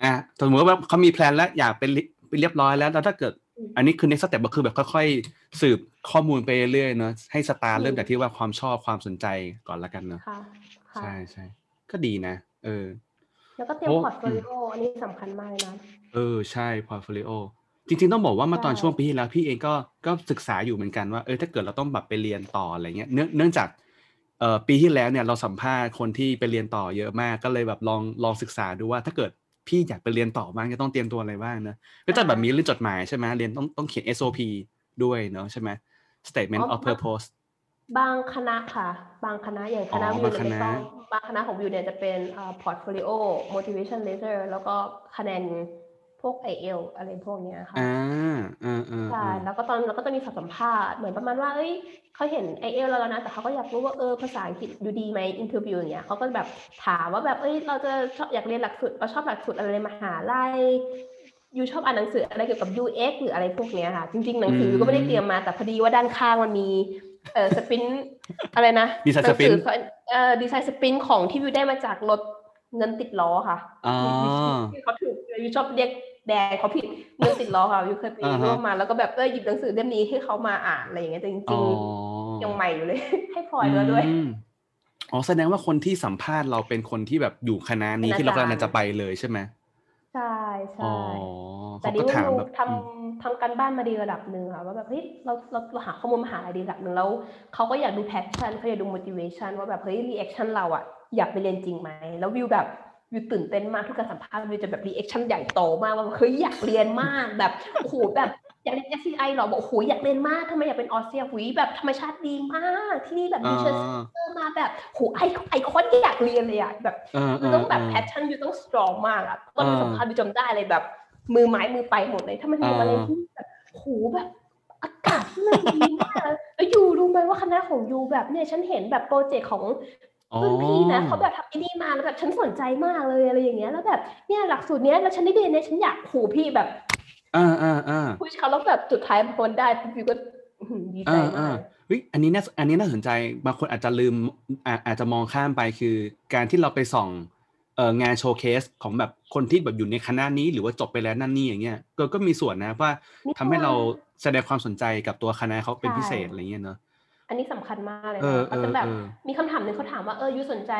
อะสมมติว่าเขามี plan แล้วอยากเป็นลิไปเรียบร้อยแล้วแล้วถ้าเกิดอืมอันนี้คือ next step ก็คือแบบค่อยๆ สืบข้อมูลไปเรื่อยๆเนอะให้สตาร์อืมเริ่มจากที่ว่าความชอบความสนใจก่อนละกันเนอะค่ะค่ะใช่ใช่ก็ดีนะ เออ แล้วก็เตรียมโอ้ portfolio อันนี้สำคัญมากเลยนะ เออ ใช่ portfolio จริงๆต้องบอกว่ามาตอนใช่ช่วงปีที่แล้วพี่เองก็ก็ศึกษาอยู่เหมือนกันว่าเออถ้าเกิดเราต้องแบบไปเรียนต่ออะไรเงี้ยเนื่องเนื่องจากเอ่อปีที่แล้วเนี่ยเราสัมภาษณ์คนที่ไปเรียนต่อเยอะมากก็เลยแบบลองลองศึกษาดูว่าถ้าเกิดพี่อยากไปเรียนต่อบ้างจะต้องเตรียมตัวอะไรบ้างนะก็จะแบบมีเรื่องจดหมายใช่ไหมเรียนต้องต้องเขียน SOP ด้วยเนาะใช่ไหม statement อ๋อ of purpose บางคณะค่ะ บางคณะอย่างคณะอ๋อวิวบางเนี่ยคไม่ณะต้องบางคณะของวิวเนี่ยจะเป็น portfolio motivation letter แล้วก็คะแนน พวก i อเอลอะไรพวกเนี้ยค่ะอ่าอ่าอ่าใช่อ่าแล้วก็ตอนเราก็ต้องมีสอบสัมภาษณ์เหมือนประมาณว่าเอ้ยเขาเห็น IELTS เราแล้วนะ แต่เขาก็อยากรู้ว่าเออภาษาอังกฤษดูดีไหม interview อย่างเงี้ยเขาก็แบบถามว่าแบบเอ้ยเราจะชอบอยากเรียนหลักสูตรเราชอบหลักสูตรอะไรในมหาลัย you ชอบอ่านหนังสืออะไรเกี่ยวกับ UX หรืออะไรพวกเนี้ยค่ะ จริง ๆ หนังสือก็ไม่ได้เตรียมมาแต่พอดีว่าด้านข้างมันมีเออ sprint อะไรนะดีไซน์หสนังปินสือเอ่อ design sprint ของที่วิวได้มาจากรถเงินติดล้อค่ะอ๋อเขาถูกยูชอบเรียก แดงเขาผิดเงินติดล้อค่ะยูเคยไปอ่าฮะร่วมมาแล้วก็แบบเออหยิบหนังสือเล่มนี้ให้เขามาอ่านอะไรอย่างเงี้ยแต่จอ๋ริองๆยังใหม่อยู่เลย ให้พลอยด้วยด้วยอืมอ๋อแสดงว่าคนที่สัมภาษณ์เราเป็นคนที่แบบอยู่คณะนี้เป็นอาจารย์ที่เรากำลังจะไปเลยใช่ไหมใช่อ๋อใช่แต่เขาดิก็วถามยูแบบทำทำการบ้านมาดีระดับหนึ่งค่ะว่าแบบเฮ้ยเราเราเราหาข้อมูลมาหาอะไรดีระดับหนึ่งแล้วเขาก็อยากดู passion เขาอยากดู motivation ว่าแบบเฮ้ย reaction เราอะอยากไปเรียนจริงไหมแล้ววิวแบบ วิวตื่นเต้นมากทุกการสัมภาษณ์วิวจะแบบ reaction ใหญ่โตมากว่าแบบเฮ้ยอยากเรียนมากแบบโอ้โหแบบอยากเรียน SCI หรอบอกโอ้โหอยากเรียนมากทำไมอยากเป็นออสเตรียหุยแบบธรรมชาติดีมาก ที่นี่แบบอ่าดูเชสเตอร์มาแบบโหไอไอคอนอยากเรียนเลยอะแบบเออเอมันอต้องแบบเออ passion อยู่ต้อง strong มากอะตอนอ่าสัมภาษณ์วิวจำได้เลยแบบ มือไม้มือไปหมดเลยถ้ามันมีอะไรที่แบบโหแบบอากาศที่มันดีมากแล้วยูรู้ไหมว่าคณะของยูแบบเนี่ยฉันเห็นแบบโปรเจกต์ของอ๋อ รุ่นพี่นะเขาแบบทำไอ้นี่มาแล้วแบบฉันสนใจมากเลยอะไรอย่างเงี้ย แล้วแบบเนี่ยหลักสูตรเนี้ยแล้วฉันได้เรียนเนี่ยฉันอยากโหพี่แบบอ่าอ่าอ่าพูดเขาแล้วแบบสุดท้ายพอมันได้ปุ๊บวิวก็อื้อหือดีใจอ่าอ่ามากเฮ้ยอันนี้น่าอันนี้น่าสนใจบางคนอาจจะลืมอาอาจจะมองข้ามไปคือ การที่เราไปส่องเอ่องานโชว์เคสของแบบคนที่แบบอยู่ในคณะนี้หรือว่าจบไปแล้วนั่นนี่อย่างเงี้ยก็ก็มีส่วนนะว่าทำให้เราแสดงความสนใจกับตัวคณะเขาเป็นพิเศษอะไรเงี้ยเนาะ อันนี้สำคัญมากเลยเออนะเขาจะแบบเออมีคำถามหนึ่งเขาถามว่าเออ you สนใจ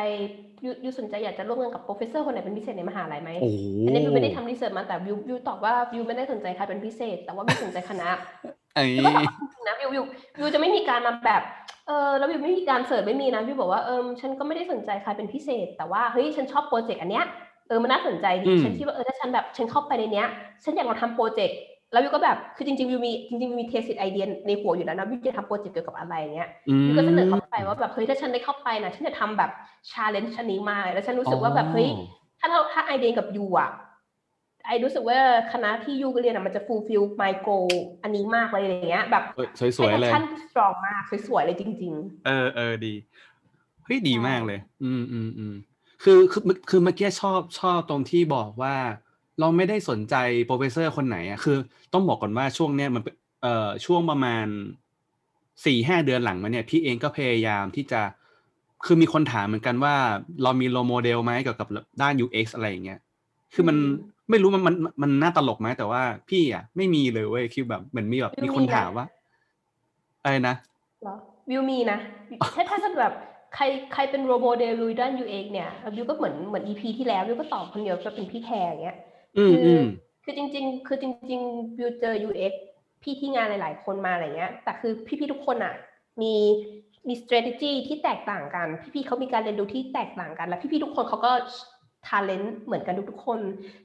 you you สนใจอยากจะร่วมงานกับ professor คนไหนเป็นพิเศษในมหาลัยไหมโอ้โหอันนี้วิวไม่ได้ทำ research มาแต่วิววิวตอบว่าวิวไม่ได้สนใจใครเป็นพิเศษ แต่ว่าวิวสนใจคณะไอ้วิวก็ตอบจริงๆนะวิววิววิวจะไม่มีการมาแบบเออแล้ววิวไม่มีการ search ไม่มีนะวิวบอกว่าเออฉันก็ไม่ได้สนใจใครเป็นพิเศษ แต่ว่าเฮ้ยฉันชอบโปรเจกต์อันเนี้ยเออมันน่าสนใจดีฉันคิดว่าเออถ้าฉันแบบฉันเข้าไปในเนี้ย ฉันอยากลองทำโปรเจกต์ แล้ววิวก็แบบคือจริงๆวิวมีจริงๆวิวมี thesis ไอเดียในหัวอยู่แล้วนะวิวจะทำโปรเจกต์เกี่ยวกับอะไรเงี้ยอืมวิวก็เสนอเขาไปว่าแบบเฮ้ยถ้าฉันได้เข้าไปนะฉันจะทำแบบ challenge อันนี้มากแล้วฉันรู้สึกว่าแบบเฮ้ยถ้าเราถ้าไอเดียกับ you อะ I รู้สึกว่าคณะที่ you เรียนอะมันจะ fulfill my goal อันนี้มากเลยอะไรเงี้ย แบบเอ้ยสวยๆเลยให้ action strong มากสวยๆเลยจริงเออเออดีเฮ้ยดีใช่มากเลย อืมอืมอืมคือคือคือเมื่อกี้ชอบชอบตรงที่บอกว่า เราไม่ได้สนใจ professor คนไหนอะคือ ต้องบอกก่อนว่าช่วงเนี้ยมันเป็นเอ่อช่วงประมาณสี่ห้าเดือนหลังมาเนี่ยพี่เองก็พยายามที่จะคือมีคนถามเหมือนกันว่า เรามี role model ไหมเกี่ยวกับด้าน UX อะไรอย่างเงี้ยคือมันอืมไม่รู้มันมันมันน่าตลกไหมแต่ว่าพี่อะไม่มีเลยเว้ยคือแบบเหมือนมีแบบไม่มีมีคนนะถามว่าอะไรนะๆเหรอวิวมีนะถ้าถ้าจะแบบใครใครเป็นโรโมเดลวิวด้าน UX เนี่ยวิวก็เหมือนเหมือน EP ที่แล้ววิวก็ตอบคนเดียวจะเป็นพี่แพรอย่างเงี้ยอืม คืออืมคือจริง ๆ คือจริงๆวิวเจอ UX พี่ที่งานหลาย ๆ คนมาอะไรเงี้ย แต่คือพี่ๆทุกคนอะ มีมี strategy ที่แตกต่างกัน พี่ๆเขามีการเรียนรู้ที่แตกต่างกัน และพี่ๆทุกคนเขาก็ talent เหมือนกันทุกๆคน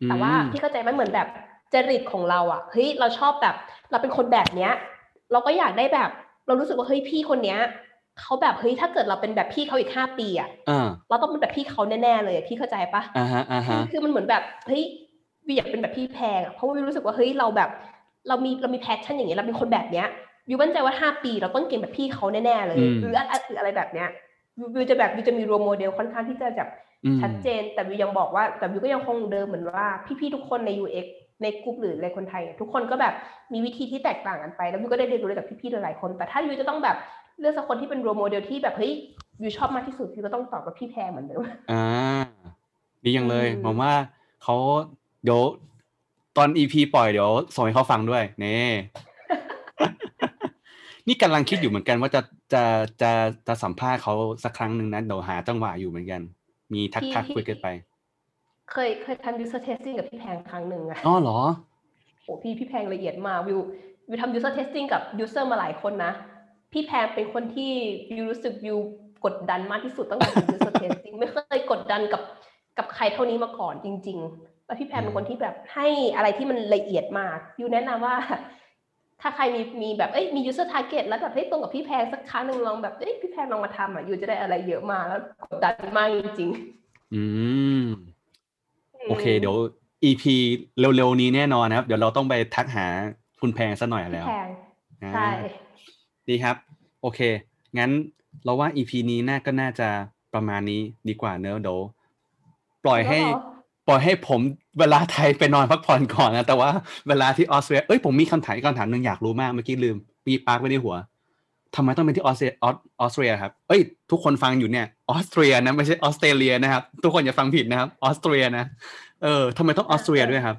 แต่ว่าอืมพี่เข้าใจไหมเหมือนแบบจริตของเราอะเฮ้ยเราชอบแบบ เราเป็นคนแบบเนี้ย เราก็อยากได้แบบ เรารู้สึกว่าเฮ้ยพี่คนเนี้ยเขาแบบเฮ้ยถ้าเกิดเราเป็นแบบพี่เขาอีกห้าปีอะอ่าเราต้องเป็นแบบพี่เขาแน่ๆเลยอะพี่เข้าใจปะอ่าฮะอ่าคืฮะอคือมันเหมือนแบบเฮ้ย วิวอยากเป็นแบบพี่แพงอะเพราะว่าวิวรู้สึกว่าเฮ้ยเราแบบ เรามีเรามี passion อย่างเงี้ยเราเป็นคนแบบเนี้ยวิวมั่นใจว่าห้าปีเราต้องเก่งแบบพี่เขาแน่ๆเลยอืมหรืออะไรหรืออะไรแบบเนี้ยวิววิวจะแบบวิวจะมี role model ค่อนข้างที่จะแบบอืมชัดเจน แต่วิวยังบอกว่าแต่วิวก็ยังคงเดิมเหมือนว่าพี่ๆทุกคนใน UX ในกลุ่มหรือในคนไทยอะทุกคนก็แบบมีวิธีที่แตกต่างกันไป แล้ววิวก็ได้เรียนรู้จากพี่ๆหลายๆคน แต่ถ้าวิวจะต้องแบบเลือกสักคนที่เป็นโรโมเดลที่แบบเฮ้ยวิวชอบมากที่สุดวิวก็ต้องตอบกับพี่แพรเหมือนเดิมอ่าดียังเลยอืมผมว่าเขา เดี๋ยวตอนอีพีปล่อยเดี๋ยวส่งให้เขาฟังด้วยเน่นี่กำลังคิดอยู่เหมือนกันว่าจะจะจะจะสัมภาษณ์เขาสักครั้งหนึ่งนะเดี๋ยวหาจังหวะอยู่เหมือนกัน มีทักทักคุยกันไป เคยเคยทำ user testing กับพี่แพงครั้งหนึ่งอะอ๋อเหรอโอ้พี่พี่แพงละเอียดมากวิววิวทำ user testing กับ user มาหลายคนนะ พี่แพงเป็นคนที่วิวรู้สึกวิวกดดันมากที่สุดตั้งแต่ทำ user testing ไม่เคยกดดันกับกับใครเท่านี้มาก่อนจริง ๆ แล้วพี่แพงเป็นคนที่แบบให้อะไรที่มันละเอียดมากวิวแนะนำว่า ถ้าใครมีมีแบบเอ้ยมี user target แล้วแบบเฮ้ยตรงกับพี่แพงสักครั้งหนึ่งลองแบบเอ้ยพี่แพงลองมาทำอะยูจะได้อะไรเยอะมากแล้วกดดันมากจริงอืมๆโอเค เดี๋ยว EP เร็วๆนี้แน่นอนนะครับ เดี๋ยวเราต้องไปทักหาคุณแพงซะหน่อยพี่แล้วแพงอ่าใช่ดีครับ โอเค งั้นเราว่า EP นี้น่าก็น่าจะประมาณนี้ดีกว่าเนอะเดี๋ยวปล่อยให้แล้วเหรอ ปล่อยให้ผมเวลาไทยไปนอนพักผ่อนก่อนนะแต่ว่าเวลาที่ออสเตรียเอ้ยผมมีคำถามอีกคำถามหนึ่งอยากรู้มากเมื่อกี้ลืม park ไว้ในหัวทำไมต้องเป็นที่ออสเตรียออสออสเตรียครับเอ้ยทุกคนฟังอยู่เนี่ยออสเตรียนะไม่ใช่ออสเตรเลียนะครับ ทุกคนอย่าฟังผิดนะครับออสเตรียนะเออทำไมต้องออสเตรียด้วยครับ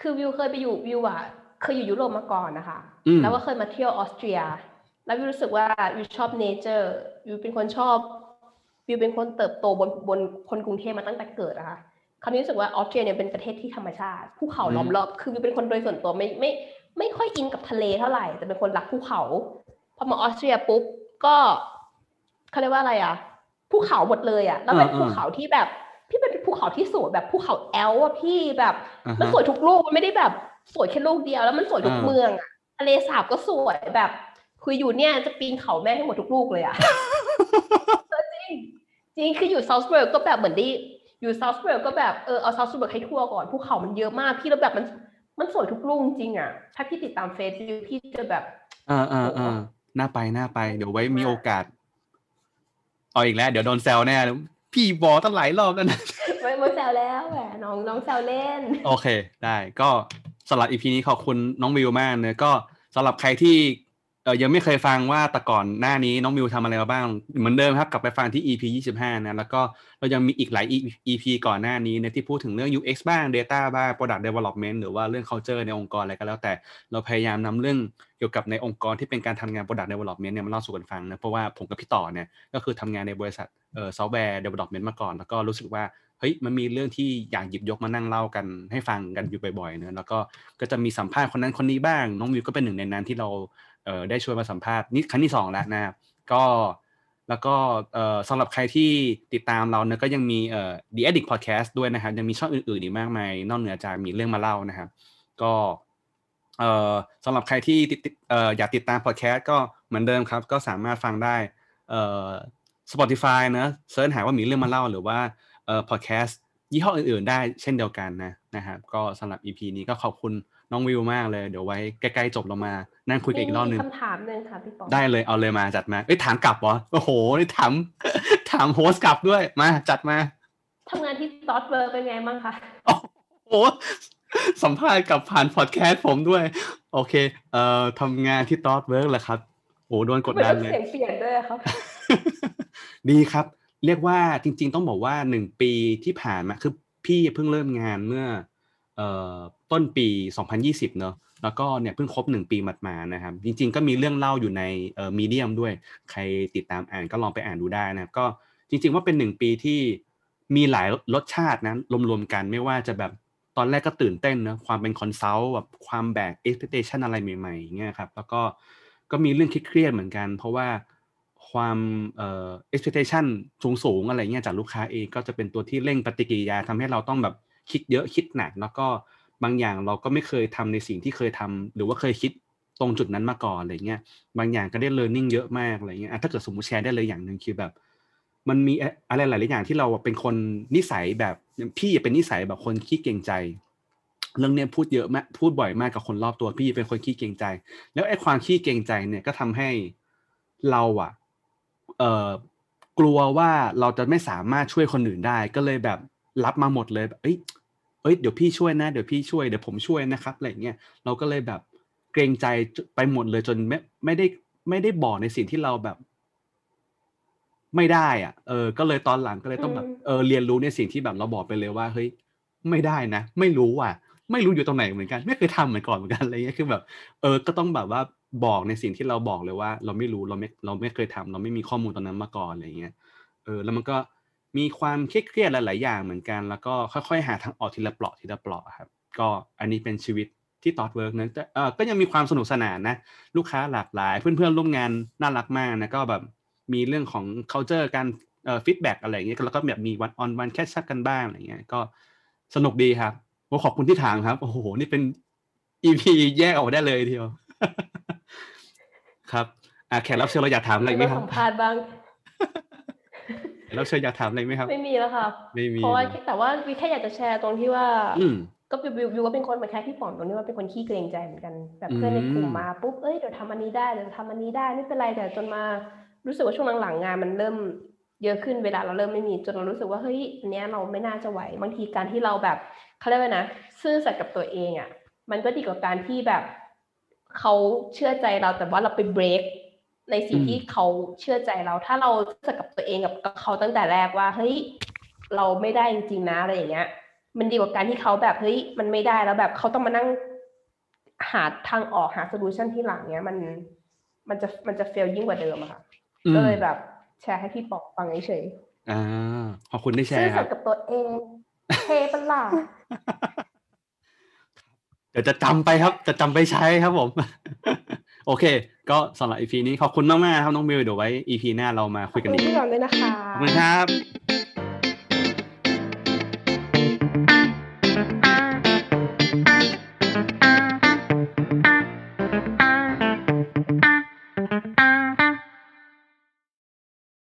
คือวิวเคยไปอยู่วิวอะเคยอยู่ยุโรปมาก่อนนะคะอืมแล้วก็เคยมาเที่ยวออสเตรีย แล้ววิวรู้สึกว่าวิวชอบ nature วิวเป็นคนชอบวิวเป็นคนเติบโตบนบนคนกรุงเทพมาตั้งแต่เกิดอะค่ะ คราวนี้รู้สึกว่าออสเตรียเนี่ยเป็นประเทศที่ธรรมชาติภูเขาล้อมรอบคือวิวเป็นคนโดยส่วนตัวไม่ไม่ไม่ค่อยอินกับทะเลเท่าไหร่ แต่เป็นคนรักภูเขาพอมาออสเตรียปุ๊บก็เขาเรียกว่าอะไรอะภูเขาหมดเลยอะแล้วเป็นอ่าๆภูเขาที่แบบพี่เป็นภูเขาที่สวยแบบภูเขาแอลอะพี่แบบอ่าฮะมันสวยทุกลูกมันไม่ได้แบบสวยแค่ลูกเดียวแล้วมันสวยทุกอ่าเมืองอะทะเลสาบก็สวยแบบคืออยู่เนี่ยจะปีนเขาแม่ให้หมดทุกลูกเลยอะเออจริงจริงคืออยู่ซาวส์เบิร์กก็แบบเหมือนได้ อยู่ซาวส์เบิร์กก็แบบเออเอาซาวส์เบิร์กให้ทั่วก่อนภูเขามันเยอะมากพี่แล้วแบบมันมันสวยทุกลูกจริงอะถ้าพี่ติดตามเฟซพี่จะแบบอ่าอ่าอ่าน่าไปน่าไป เดี๋ยวไว้มีโอกาสเอาอีกแล้ว เดี๋ยวโดนแซวแน่เลยพี่บอกตั้งหลายรอบแล้วนะไม่ไม่แซวแล้วแหมน้องน้องแซวเล่น โอเค ได้ก็สำหรับอีพีนี้ขอบคุณน้องวิวมากเนอะก็สำหรับใครที่ เออยังไม่เคยฟังว่าแต่ก่อนหน้านี้น้องวิวทำอะไรมาบ้าง เหมือนเดิมครับกลับไปฟังที่ EP 25 นะ แล้วก็เรายังมีอีกหลาย EP ก่อนหน้านี้เนยที่พูดถึงเรื่อง UX บ้าง Data บ้าง Product Development หรือว่าเรื่อง culture ในองค์กรอะไรก็แล้วแต่เราพยายามนำเรื่องเกี่ยวกับในองค์กรที่เป็นการทำงาน Product Development เนี่ยมาเล่าสู่กันฟังนะเพราะว่าผมกับพี่ต่อเนี่ยก็คือทำงานในบริษัทเอ่อ software development มาก่อน แล้วก็รู้สึกว่าเฮ้ยมันมีเรื่องที่อยากหยิบยกมานั่งเล่ากันให้ฟังกันอยู่บ่อยๆเนอะแล้วก็ก็จะมีสัมภาษณ์คนนั้นคนนี้บ้าง น้องวิวก็เป็นหนึ่งในนั้นที่เรา เอ่อได้ชวนมาสัมภาษณ์นี่ครั้งที่สองแล้วนะครับก็แล้วก็เอ่อสำหรับใครที่ติดตามเราเนอะก็ยังมีเอ่อ The Addict Podcast ด้วยนะครับ ยังมีช่องอื่นๆอีกมากมายนอกเหนือจากมีเรื่องมาเล่านะครับ ก็เอ่อสำหรับใครที่ติดเอ่ออยากติดตามพอดแคสต์ก็เหมือนเดิมครับ ก็สามารถฟังได้เอ่อ Spotify นะ search หาว่ามีเรื่องมาเล่าหรือว่าเอ่อพอดแคสต์ยี่ห้ออื่นๆ ได้เช่นเดียวกันนะนะครับก็สำหรับ EP นี้ก็ขอบคุณ น้องวิวมากเลย เดี๋ยวไว้ใกล้ๆจบเรามา นั่งคุยกันอีกรอบหนึงมีคำถามหนึ่งค่ะพี่ปอได้เลยเอาเลยมาจัดมาเอ้ยถามกลับเหรอโอ้โหนี่ถามถาม host กลับด้วยมาจัดมาทำงานที่ซอฟต์แวร์เป็นไงบ้างคะโอ้โหสัมภาษณ์กับผ่านพอดแคสต์ผมด้วย โอเค เอ่อทำงานที่ Thoughtworks แหละครับโอ้โหโดนกดดันเลยเสียงเปลี่ยนด้วยอะครับ ดีครับ เรียกว่าจริง ๆ ต้องบอกว่าหนึ่งปีที่ผ่านมาคือพี่เพิ่งเริ่มงานเมื่อ เอ่อ ต้นปี 2020 เนอะแล้วก็เนี่ยเพิ่งครบหนึ่งปีมาหมาดๆนะครับ จริง ๆ ก็มีเรื่องเล่าอยู่ในเอ่อ Medium ด้วย ใครติดตามอ่านก็ลองไปอ่านดูได้นะครับ ก็จริง ๆ ว่าเป็นหนึ่งปีที่มีหลายรสชาตินะรวมๆกันไม่ว่าจะแบบตอนแรกก็ตื่นเต้นเนอะความเป็น consult แบบความแบก expectation อะไรใหม่ๆอย่างเงี้ยครับแล้วก็ก็มีเรื่องเครียดเหมือนกัน เพราะว่าความเอ่อ expectation สูงๆอะไรเงี้ยจากลูกค้าเองก็จะเป็นตัวที่เร่งปฏิกิริยาทำให้เราต้องแบบคิดเยอะคิดหนัก แล้วก็ บางอย่างเราก็ไม่เคยทำในสิ่งที่เคยทำหรือว่าเคยคิดตรงจุดนั้นมาก่อนอะไรเงี้ยบางอย่างก็ได้ learning เยอะมากอะไรเงี้ยอะถ้าเกิดสมมติแชร์ได้เลยอย่างหนึ่งคือแบบ มันมีอะไรหลาย ๆ อย่างที่เราเป็นคนนิสัยแบบพี่เป็นนิสัยแบบคนขี้เกรงใจ เรื่องเนี้ยพูดเยอะมากพูดบ่อยมากกับคนรอบตัวพี่เป็นคนขี้เกรงใจ แล้วไอ้ความขี้เกรงใจเนี่ยก็ทำให้เราอะเอ่อกลัวว่าเราจะไม่สามารถช่วยคนอื่นได้ก็เลยแบบรับมาหมดเลยแบบเอ้ย เอ้ยเดี๋ยวพี่ช่วยนะเดี๋ยวพี่ช่วยเดี๋ยวผมช่วยนะครับอะไรเงี้ยเราก็เลยแบบเกรงใจไปหมดเลยจนไม่ไม่ได้ไม่ได้บอกในสิ่งที่เราแบบ ไม่ได้อะเออ ก็เลยตอนหลังก็เลยต้องแบบเออเรียนรู้ในสิ่งที่แบบเราบอกไปเลยว่าเฮ้ยไม่ได้นะ ไม่รู้อะ ไม่รู้อยู่ตรงไหนเหมือนกัน ไม่เคยทำเหมือนก่อนเหมือนกันอะไรเงี้ยคือแบบ เออ ก็ต้องแบบว่าบอกในสิ่งที่เราบอกเลยว่า เราไม่รู้เราไม่เราไม่เคยทำเราไม่มีข้อมูลตอนนั้นมาก่อนอะไรเงี้ยเออ แล้วมันก็ มีความเครียดๆหลาย ๆ อย่างเหมือนกัน แล้วก็ค่อย ๆ หาทางออกทีละเปลาะทีละเปลาะครับ ก็อันนี้เป็นชีวิตที่ Thoughtworks นะแต่เออก็ยังมีความสนุกสนานนะ ลูกค้าหลากหลาย เพื่อน ๆ ร่วมงานน่ารักมากนะ ก็แบบมีเรื่องของ culture การเอ่อ feedback อะไรอย่างเงี้ยแล้วก็แบบมี one on one catch up กันบ้างอะไรเงี้ย ก็สนุกดีครับโอ้ขอบคุณที่ถามครับ โอ้โห นี่เป็น EP แยกออกได้เลยทีเดียว ครับอะแขกรับเชิญเราอยากถามอะไรไหมครับสัมภาษณ์บ้าง แขกรับเชิญอยากถามอะไรไหมครับ ไม่มีแล้วค่ะไม่มีเพราะว่านะแต่ว่าวิแค่อยากจะแชร์ตรงที่ว่า อืมก็วิววิววิวก็เป็นคนเหมือนแค่พี่ป๋องตรงนี้ว่าเป็นคนขี้เกรงใจเหมือนกันแบบเพื่อนในกลุ่มอืมมาปุ๊บเอ้ยเดี๋ยวทำอันนี้ได้เดี๋ยวทำอันนี้ได้ไม่เป็นไรแต่จนมารู้สึกว่าช่วงหลังๆงานมันเริ่มเยอะขึ้นเวลาเราเริ่มไม่มีจนเรารู้สึกว่าเฮ้ยอันเนี้ยเราไม่น่าจะไหวบางทีการที่เราแบบเขาเรียกว่านะซื่อสัตย์กับตัวเองอะ มันก็ดีกว่าการที่แบบเขาเชื่อใจเราแต่ว่าเราไปเบรก ในสิ่งอืมที่เขาเชื่อใจเรา ถ้าเราซื่อสัตย์กับตัวเองกับกับเขาตั้งแต่แรกว่าเฮ้ยเราไม่ได้จริงๆนะอะไรอย่างเงี้ย มันดีกว่าการที่เขาแบบเฮ้ยมันไม่ได้แล้วแบบเขาต้องมานั่งหาทางออกหา solution ทีหลังเนี้ย มันมันจะมันจะ fail ยิ่งกว่าเดิมอะค่ะอืมก็เลยแบบ แชร์ให้พี่ปอกฟังเฉยอ่าขอบคุณที่ๆแชซื่อร์คสัรัตบย์กับตัวเองเทปะล่ะเดี๋ยวจะจำไปครับ จะจำไปใช้ครับผม โอเค ก็สำหรับ EP นี้ขอบคุณมากๆครับน้องมิวเดี๋ยวไว้ EP หน้าเรามาคุยขกัอนบคุอีณกพี่หลอนด้วยนะคะขอบคุณครับ